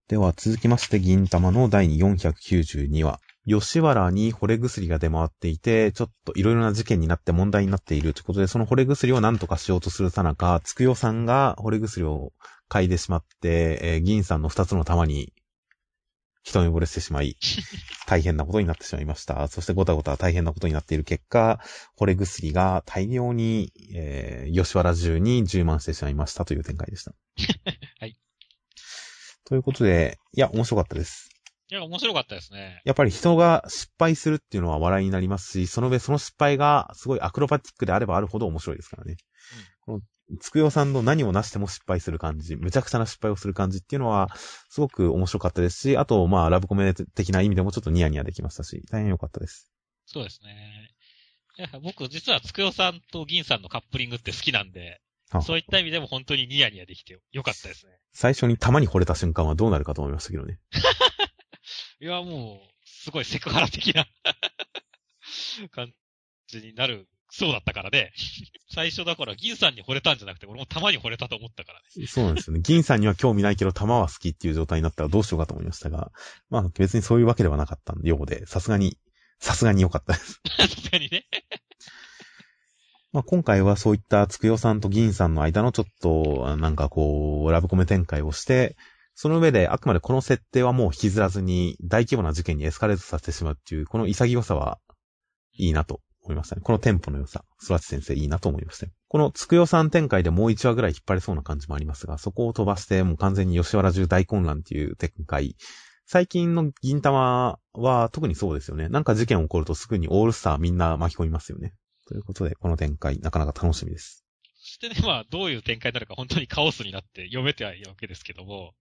では続きまして、銀玉の第492話。吉原に惚れ薬が出回っていて、ちょっといろいろな事件になって問題になっているということで、その惚れ薬を何とかしようとするさなか、つくよさんが惚れ薬を嗅いでしまって、えー銀さんの二つの玉に一目惚れしてしまい、大変なことになってしまいました。そしてごたごた大変なことになっている結果、惚れ薬が大量に、えー吉原中に充満してしまいましたという展開でした。はい。ということで、いや、面白かったです。いや、面白かったですね。やっぱり人が失敗するっていうのは笑いになりますし、その上その失敗がすごいアクロバティックであればあるほど面白いですからね。このつくよさんの何をなしても失敗する感じ、無茶苦茶な失敗をする感じっていうのは、すごく面白かったですし、あと、まあ、ラブコメ的な意味でもちょっとニヤニヤできましたし、大変良かったです。そうですね。いや、僕、実はつくよさんと銀さんのカップリングって好きなんで、あそういった意味でも本当にニヤニヤできてよかったですね。最初に玉に惚れた瞬間はどうなるかと思いましたけどね。いや、もう、すごいセクハラ的な 感じになる、そうだったからね。最初だから銀さんに惚れたんじゃなくて、俺も玉に惚れたと思ったからね。そうなんですよね。銀さんには興味ないけど玉は好きっていう状態になったらどうしようかと思いましたが、まあ別にそういうわけではなかったようで、さすがに、さすがに良かったです。さすがにね。まあ今回はそういったつくよさんと銀さんの間のちょっと、なんかこう、ラブコメ展開をして、その上であくまでこの設定はもう引きずらずに大規模な事件にエスカレートさせてしまうっていう、この潔さはいいなと思いましたね。このテンポの良さ、スラチ先生いいなと思いましたよ。このつくよさん展開でもう1話ぐらい引っ張れそうな感じもありますが、そこを飛ばしてもう完全に吉原中大混乱っていう展開。最近の銀玉は特にそうですよね。なんか事件起こるとすぐにオールスターみんな巻き込みますよね。ということで、この展開なかなか楽しみです。そしてね、まあ、どういう展開になるか本当にカオスになって読めてはいるわけですけども、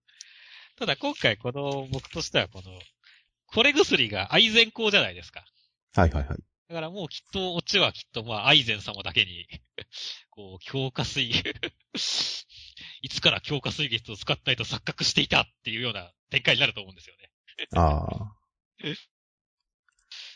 ただ今回この、僕としてはこの、これ薬が愛禅香じゃないですか。はいはいはい。だからもうきっと、オチはきっと、まあ、愛禅様だけに、こう、強化水、いつから強化水月を使ったいと錯覚していたっていうような展開になると思うんですよね。ああ。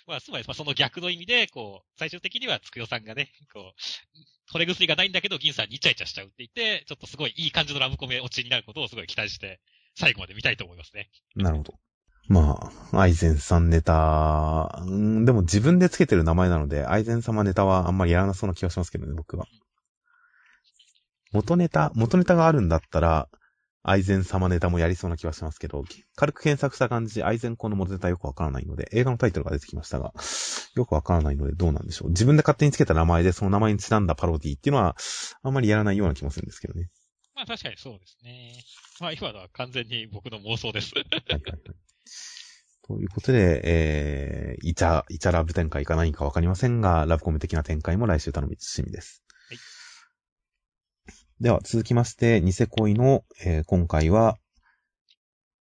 まあ、つまり、まあ、その逆の意味で、こう、最終的にはつくよさんがね、こう、これ薬がないんだけど、銀さんにイチャイチャしちゃうって言って、ちょっとすごいいい感じのラブコメオチになることをすごい期待して、最後まで見たいと思いますね。なるほど。まあ、アイゼンさんネタ、うんでも自分でつけてる名前なので、アイゼン様ネタはあんまりやらなそうな気がしますけどね、僕は。元ネタ、元ネタがあるんだったら、アイゼン様ネタもやりそうな気はしますけど、軽く検索した感じ、アイゼンコの元ネタよくわからないので、映画のタイトルが出てきましたが、よくわからないのでどうなんでしょう。自分で勝手につけた名前でその名前にちなんだパロディっていうのは、あんまりやらないような気もするんですけどね。まあ確かにそうですね。まあ今のは完全に僕の妄想です。はいはいはい。ということで、えー、イチャ、イチャラブ展開か何かわかりませんが、ラブコメ的な展開も来週頼み楽しみです。はい。では、続きまして、ニセ恋の、えー今回は、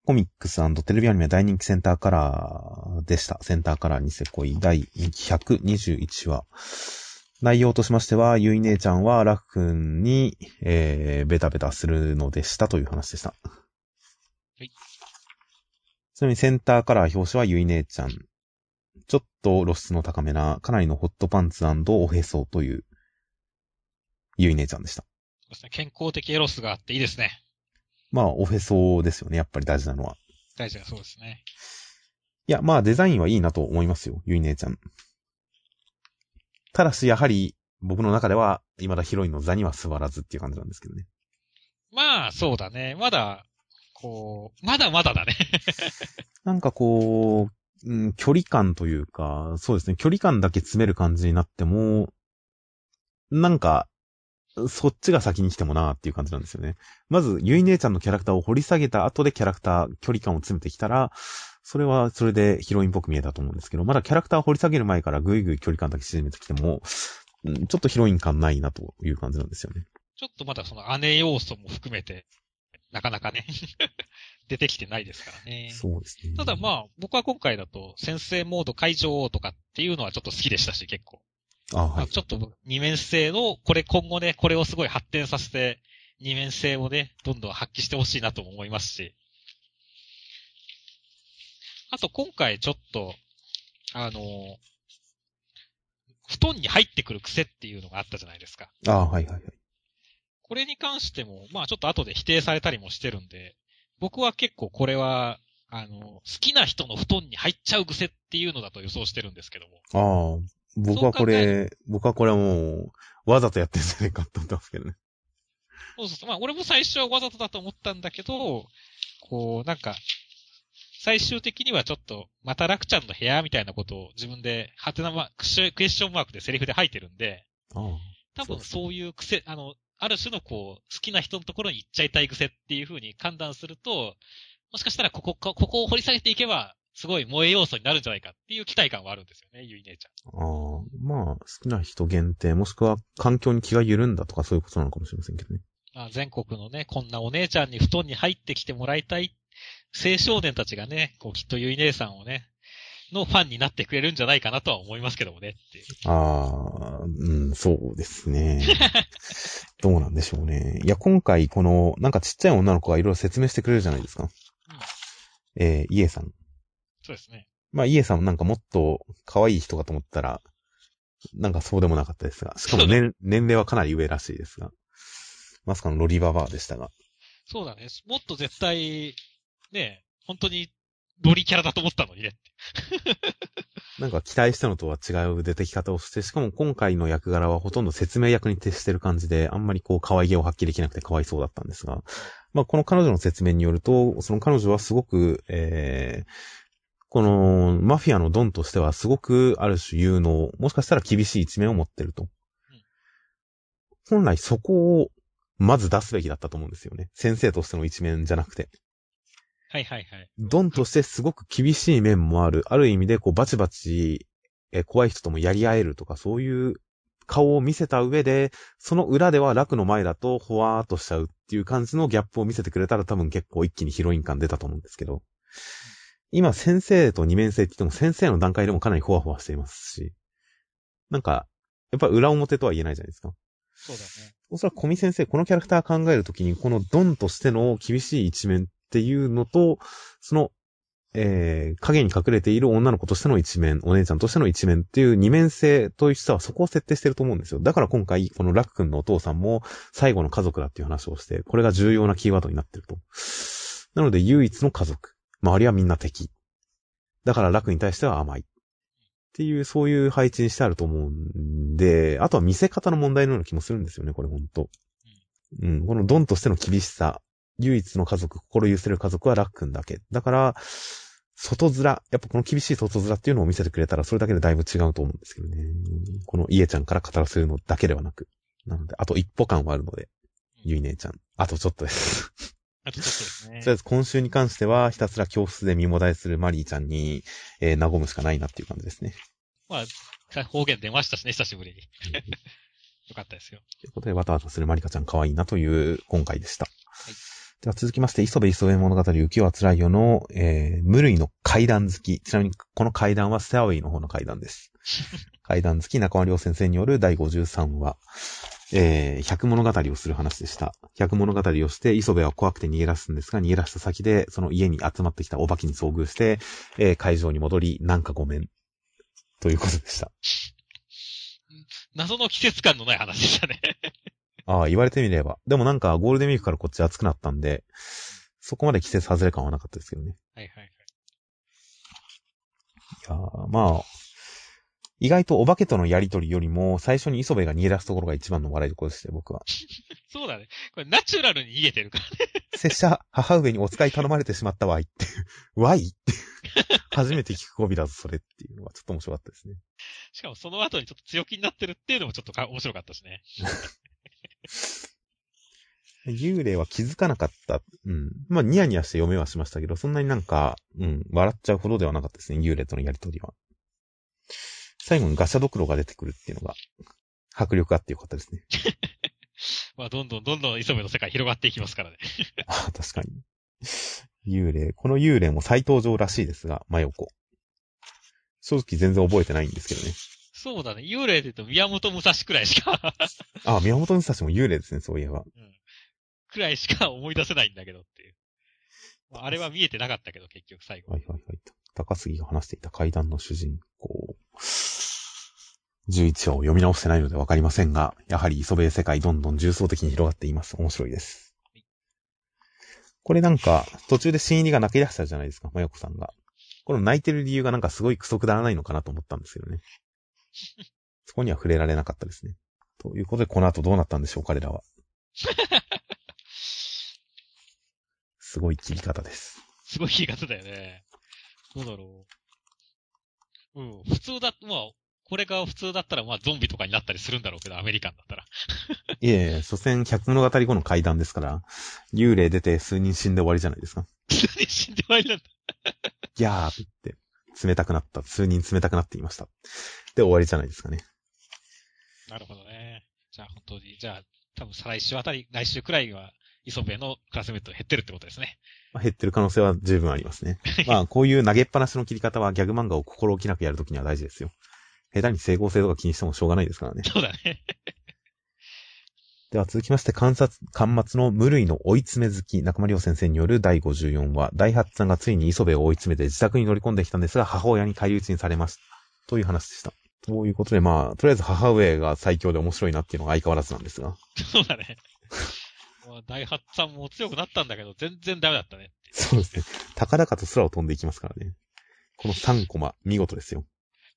コミックステレビアニメ大人気センターカラーでした。センターカラーニセ恋第121話。内容としましては、ゆい姉ちゃんはラフ君に、えー、ベタベタするのでしたという話でした。いちなみにセンターカラー表紙はゆい姉ちゃん。ちょっと露出の高めな、かなりのホットパンツおへそという、ゆい姉ちゃんでした。そうですね。健康的エロスがあっていいですね。まあ、おへそですよね、やっぱり大事なのは。大事なそうですね。いや、まあ、デザインはいいなと思いますよ、ゆい姉ちゃん。ただし、やはり、僕の中では、未だヒロインの座には座らずっていう感じなんですけどね。まあ、そうだね。まだ、こう、まだまだだね。なんかこう、うん、距離感というか、そうですね、距離感だけ詰める感じになっても、なんか、そっちが先に来てもなーっていう感じなんですよね。まず、ゆい姉ちゃんのキャラクターを掘り下げた後でキャラクター、距離感を詰めてきたら、それはそれでヒロインっぽく見えたと思うんですけど、まだキャラクターを掘り下げる前からぐいぐい距離感だけ縮めてきても、うんちょっとヒロイン感ないなという感じなんですよね。ちょっとまだその姉要素も含めて、なかなかね、出てきてないですからね。そうですね。ただまあ、僕は今回だと、先生モード解除とかっていうのはちょっと好きでしたし、結構。あ、はい。まあちょっと二面性の、これ今後ね、これをすごい発展させて、二面性をね、どんどん発揮してほしいなとも思いますし。あと今回ちょっと、あの、布団に入ってくる癖っていうのがあったじゃないですか。あ、はいはいはい。これに関しても、まあちょっと後で否定されたりもしてるんで、僕は結構これは、あの、好きな人の布団に入っちゃう癖っていうのだと予想してるんですけども。ああ、僕はこれ、僕はこれはもう、わざとやってんじゃないかと思ってますけどね。そうそうそう。まあ俺も最初はわざとだと思ったんだけど、こう、なんか、最終的にはちょっと、また楽ちゃんの部屋みたいなことを自分で、はてなま、クエスチョンマークでセリフで吐いてるんで、ああ。多分そういう癖、あの、ある種のこう、好きな人のところに行っちゃいたい癖っていう風に判断すると、もしかしたらここ、こここを掘り下げていけば、すごい萌え要素になるんじゃないかっていう期待感はあるんですよね、ゆい姉ちゃん。ああ、まあ、好きな人限定、もしくは環境に気が緩んだとかそういうことなのかもしれませんけどね。まあ、全国のね、こんなお姉ちゃんに布団に入ってきてもらいたい青少年たちがね、こうきっとゆい姉さんをね、のファンになってくれるんじゃないかなとは思いますけどもねっていう。ああ、うん、そうですね。どうなんでしょうね。いや、今回、この、なんかちっちゃい女の子がいろいろ説明してくれるじゃないですか。えー、イエさん。そうですね。まあ、イエさんもなんかもっと可愛い人かと思ったら、なんかそうでもなかったですが。しかも年、年齢はかなり上らしいですが。まさかのロリババアでしたが。そうだね。もっと絶対、ね、本当にロリキャラだと思ったのにね。なんか期待したのとは違う出てき方をして、しかも今回の役柄はほとんど説明役に徹してる感じで、あんまりこう可愛げを発揮できなくて可哀想だったんですが、まあこの彼女の説明によると、その彼女はすごく、えー、このマフィアのドンとしてはすごくある種有能、もしかしたら厳しい一面を持ってると。本来そこをまず出すべきだったと思うんですよね。先生としての一面じゃなくて。はいはいはい。ドンとしてすごく厳しい面もある。ある意味でこうバチバチ、えー怖い人ともやり合えるとかそういう顔を見せた上で、その裏では楽の前だとほわーっとしちゃうっていう感じのギャップを見せてくれたら多分結構一気にヒロイン感出たと思うんですけど。今先生と二面性って言っても先生の段階でもかなりほわほわしていますし、なんか、やっぱ裏表とは言えないじゃないですか。そうだね。おそらく小見先生、このキャラクター考えるときに、このドンとしての厳しい一面っていうのと、その、えー、影に隠れている女の子としての一面、お姉ちゃんとしての一面っていう二面性という人はそこを設定してると思うんですよ。だから今回、このラク君のお父さんも最後の家族だっていう話をして、これが重要なキーワードになってると。なので唯一の家族。周りはみんな敵。だから楽に対しては甘い。っていう、そういう配置にしてあると思うんで、あとは見せ方の問題のような気もするんですよね、これほんと。うん、このドンとしての厳しさ、唯一の家族、心許せる家族はラックンだけ。だから、外面、やっぱこの厳しい外面っていうのを見せてくれたら、それだけでだいぶ違うと思うんですけどね。この家ちゃんから語らせるのだけではなく。なので、あと一歩感はあるので、ゆい姉ちゃん。あとちょっとですあとちょっとですね。とりあえず今週に関しては、ひたすら教室で見もだえするマリーちゃんに、えー、和むしかないなっていう感じですね。まあ、方言出ましたしね、久しぶりに。よかったですよ。ということで、わたわたするマリカちゃん可愛いなという今回でした。はい。では続きまして、磯部磯部物語浮世は辛いよの、えー、無類の階段好き。ちなみに、この階段はステアウェイの方の階段です。階段好き中間良先生による第53話。えー、百物語をする話でした。百物語をして、磯部は怖くて逃げ出すんですが、逃げ出した先で、その家に集まってきたお化けに遭遇して、えー、会場に戻り、なんかごめん。ということでした。謎の季節感のない話でしたねああ、言われてみれば。でもなんか、ゴールデンウィークからこっち暑くなったんで、そこまで季節外れ感はなかったですけどね。はいはいはい。いやまあ、意外とお化けとのやりとりよりも、最初に磯部が逃げ出すところが一番の笑いどころですね、僕は。そうだね。これナチュラルに逃げてるからね。拙者、母上にお使い頼まれてしまったわいって。わいって。初めて聞く語尾だぞ、それっていうのはちょっと面白かったですね。しかもその後にちょっと強気になってるっていうのもちょっと面白かったですね。幽霊は気づかなかった。うん。まあ、ニヤニヤして読めはしましたけど、そんなになんか、うん、笑っちゃうほどではなかったですね、幽霊とのやりとりは。最後にガシャドクロが出てくるっていうのが、迫力あってよかったですね。まあ、どんどんどんどん磯部の世界広がっていきますからね。あ確かに。幽霊。この幽霊も再登場らしいですが、真横。正直全然覚えてないんですけどね。そうだね。幽霊で言うと宮本武蔵くらいしかあ、宮本武蔵も幽霊ですね、そういえば。うん。くらいしか思い出せないんだけどっていう。まあ、あれは見えてなかったけど、結局最後。はいはいはい。高杉が話していた階段の主人公。11話を読み直してないのでわかりませんが、やはり磯部世界どんどん重層的に広がっています。面白いです。これなんか、途中で新入りが泣き出したじゃないですか、まよこさんが。この泣いてる理由がなんかすごいクソくだらないのかなと思ったんですけどね。そこには触れられなかったですね。ということで、この後どうなったんでしょう、彼らは。すごい切り方です。すごい切り方だよね。どうだろう。うん、普通だ、まあ、これが普通だったら、まあ、ゾンビとかになったりするんだろうけど、アメリカンだったら。いえいえ、所詮百物語後の階段ですから、幽霊出て数人死んで終わりじゃないですか。数人死んで終わりなんだ。ギャーって言って、冷たくなった。数人冷たくなっていました。で、終わりじゃないですかね。なるほどね。じゃあ本当に、じゃあ、多分再来週あたり、来週くらいは、磯部のクラスメート減ってるってことですね。まあ、減ってる可能性は十分ありますね。まあ、こういう投げっぱなしの切り方はギャグ漫画を心置きなくやるときには大事ですよ。下手に整合性とか気にしてもしょうがないですからね。そうだね。では続きまして、観察、端末の無類の追い詰め好き、中間良先生による第54話、大八さんがついに磯部を追い詰めて自宅に乗り込んできたんですが、母親に返り討ちにされました。という話でした。ということで、まあ、とりあえず母上が最強で面白いなっていうのが相変わらずなんですが。そうだね。大八さんも強くなったんだけど、全然ダメだったね。そうですね。高々と空を飛んでいきますからね。この3コマ、見事ですよ。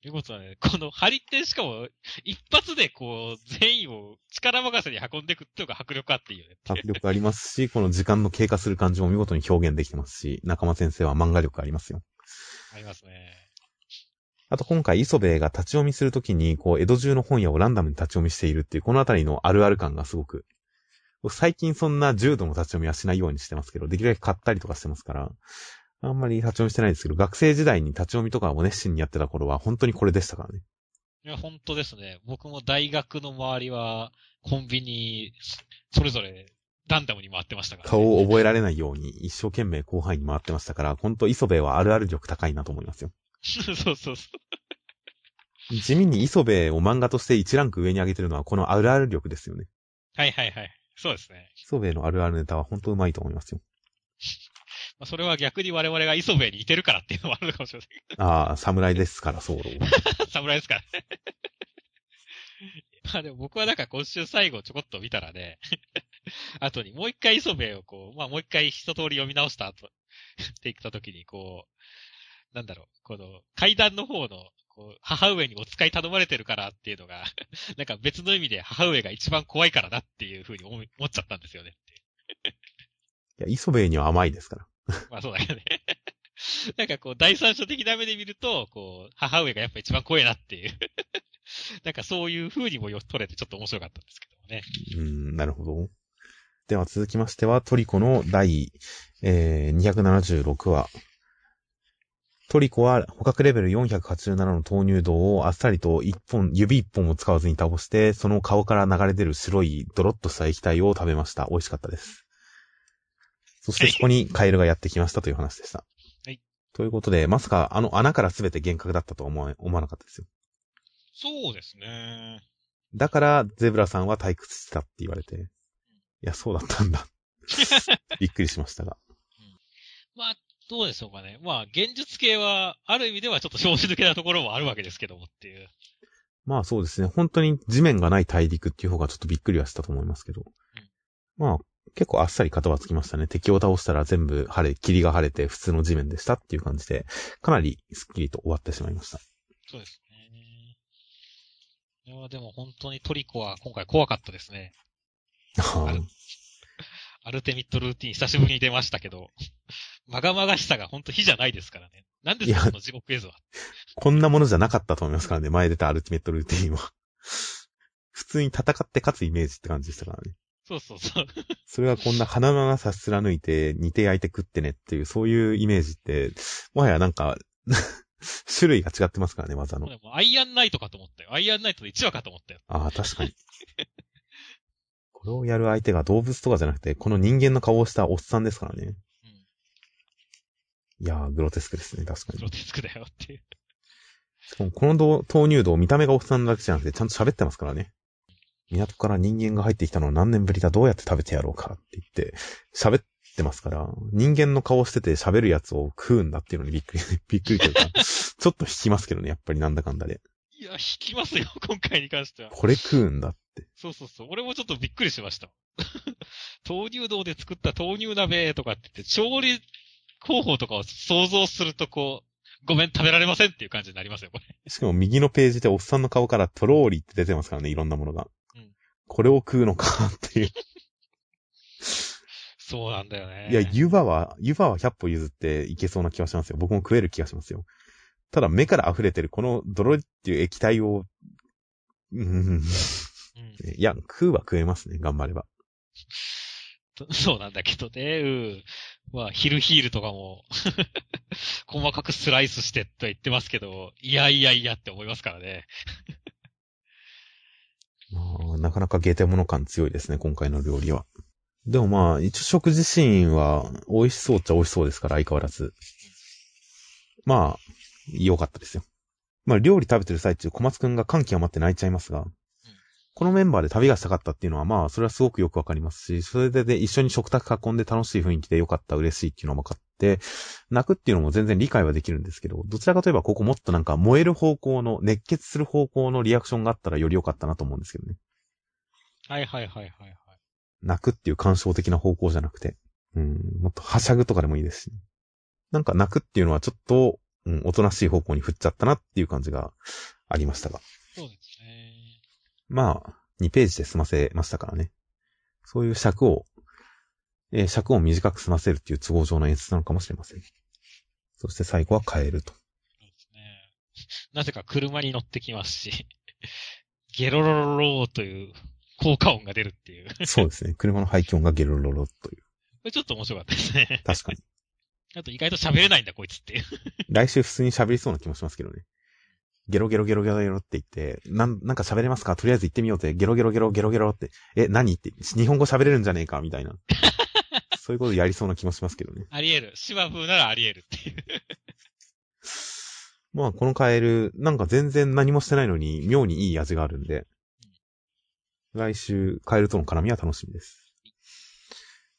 見事だね。この張り手しかも、一発でこう、全員を力任せに運んでいくっていうのが迫力あっていいよね。迫力ありますし、この時間の経過する感じも見事に表現できてますし、中間先生は漫画力ありますよ。ありますね。あと今回、磯部が立ち読みするときに、こう、江戸中の本屋をランダムに立ち読みしているっていう、このあたりのあるある感がすごく。最近そんな重度の立ち読みはしないようにしてますけど、できるだけ買ったりとかしてますから、あんまり立ち読みしてないんですけど、学生時代に立ち読みとかを熱心にやってた頃は本当にこれでしたからね。いや、本当ですね。僕も大学の周りは、コンビニ、それぞれランダムに回ってましたから、ね。顔を覚えられないように一生懸命広範囲に回ってましたから、ほんと磯部はあるある力高いなと思いますよ。そうそうそう。地味に磯部を漫画として1ランク上に上げてるのはこのあるある力ですよね。はいはいはい。そうですね。磯部のあるあるネタは本当うまいと思いますよ。まあ、それは逆に我々が磯部に似てるからっていうのもあるのかもしれまああ、侍ですから、そう。せん。侍ですからね。まあでも僕はなんか今週最後ちょこっと見たらね、後にもう一回磯部をこう、まあもう一回一通り読み直した後、っていった時にこう、なんだろう、この階段の方の、こう、母上にお使い頼まれてるからっていうのが、なんか別の意味で母上が一番怖いからなっていうふうに思っちゃったんですよねっていや、磯部には甘いですから。まあそうだけどね。なんかこう、第三者的な目で見ると、こう、母上がやっぱ一番怖いなっていう。なんかそういう風にもよ取れてちょっと面白かったんですけどもね。うーん、なるほど。では続きましては、トリコの第、えー、276話。トリコは捕獲レベル487の投入道をあっさりと一本、指一本を使わずに倒して、その顔から流れ出る白いドロッとした液体を食べました。美味しかったです。そしてそこにカエルがやってきましたという話でした。はい。ということで、まさかあの穴から全て幻覚だったとは思わ思わなかったですよ。そうですね。だから、ゼブラさんは退屈したって言われて。いや、そうだったんだ。びっくりしましたが。まあ、どうでしょうかね。まあ、現実系は、ある意味ではちょっと表紙抜けなところもあるわけですけどもっていう。まあそうですね。本当に地面がない大陸っていう方がちょっとびっくりはしたと思いますけど。まあ、結構あっさり型はつきましたね。敵を倒したら全部晴れ、霧が晴れて普通の地面でしたっていう感じで、かなりスッキリと終わってしまいました。そうですね。いや、でも本当にトリコは今回怖かったですね。あるアルテミットルーティン久しぶりに出ましたけど、まがまがしさが本当火じゃないですからね。なんですか、この地獄絵図は？こんなものじゃなかったと思いますからね。前出たアルティメットルーティンは。普通に戦って勝つイメージって感じでしたからね。そうそうそう。それがこんな鼻のさ貫いて煮て焼いて食ってねっていう、そういうイメージって、もはやなんか、種類が違ってますからね、技の。でもアイアンナイトかと思ったよ。アイアンナイトで1話かと思ったよ。ああ、確かに。これをやる相手が動物とかじゃなくて、この人間の顔をしたおっさんですからね。うん。いやー、グロテスクですね、確かにプロ。テスクだよっていう。しかも、このど投入道、見た目がおっさんだけじゃなくて、ちゃんと喋ってますからね。港から人間が入ってきたのは何年ぶりだ、どうやって食べてやろうかって言って、喋ってますから、人間の顔してて喋るやつを食うんだっていうのにびっくり、びっくりというか、ちょっと引きますけどね、やっぱりなんだかんだで。いや、引きますよ、今回に関しては。これ食うんだって。そうそうそう。俺もちょっとびっくりしました。豆乳道で作った豆乳鍋とかって言って、調理方法とかを想像するとこう、ごめん、食べられませんっていう感じになりますよ、これ。しかも右のページでおっさんの顔からトローリって出てますからね、いろんなものが。うんこれを食うのかっていう。そうなんだよね。いや、湯葉は、湯葉は100歩譲っていけそうな気がしますよ。僕も食える気がしますよ。ただ目から溢れてるこのドロリっていう液体を、うーん、うん。いや、食うは食えますね、頑張れば。と そうなんだけどね、うん。まあ、ヒルヒールとかも、細かくスライスしてとは言ってますけど、いやいやいやって思いますからね。まあ、なかなかゲテモノ感強いですね、今回の料理は。でもまあ、一応食事シーンは美味しそうっちゃ美味しそうですから、相変わらず。まあ、良かったですよ。まあ、料理食べてる最中、小松くんが感極まって泣いちゃいますが、このメンバーで旅がしたかったっていうのは、まあ、それはすごくよくわかりますし、それでで一緒に食卓囲んで楽しい雰囲気でよかった、嬉しいっていうのも分かって、泣くっていうのも全然理解はできるんですけど、どちらかといえばここもっとなんか燃える方向の、熱血する方向のリアクションがあったらより良かったなと思うんですけどね。はいはいはいはいはい。泣くっていう感傷的な方向じゃなくて、うん、もっとはしゃぐとかでもいいですし。なんか泣くっていうのはちょっと、うん、おとなしい方向に振っちゃったなっていう感じがありましたが。そうですね。まあ、2ページで済ませましたからね。そういう尺を、えー尺を短く済ませるっていう都合上の演出なのかもしれません。そして最後は変えると。そうですね。なぜか車に乗ってきますし、ゲロロロローという効果音が出るっていう。こそうですね。車の排気音がゲロロロという。れちょっと面白かったですね。確かに。あと意外と喋れないんだこいつっていう。来週普通に喋りそうな気もしますけどね。ゲロゲロゲロゲロゲロって言って、なん、なんか喋れますか？とりあえず行ってみようって、ゲロゲロゲロゲロゲロって、え、何？って、日本語喋れるんじゃねえか？みたいな。そういうことやりそうな気もしますけどね。あり得る。芝風ならあり得るっていう。まあ、このカエル、なんか全然何もしてないのに、妙にいい味があるんで、来週、カエルとの絡みは楽しみです。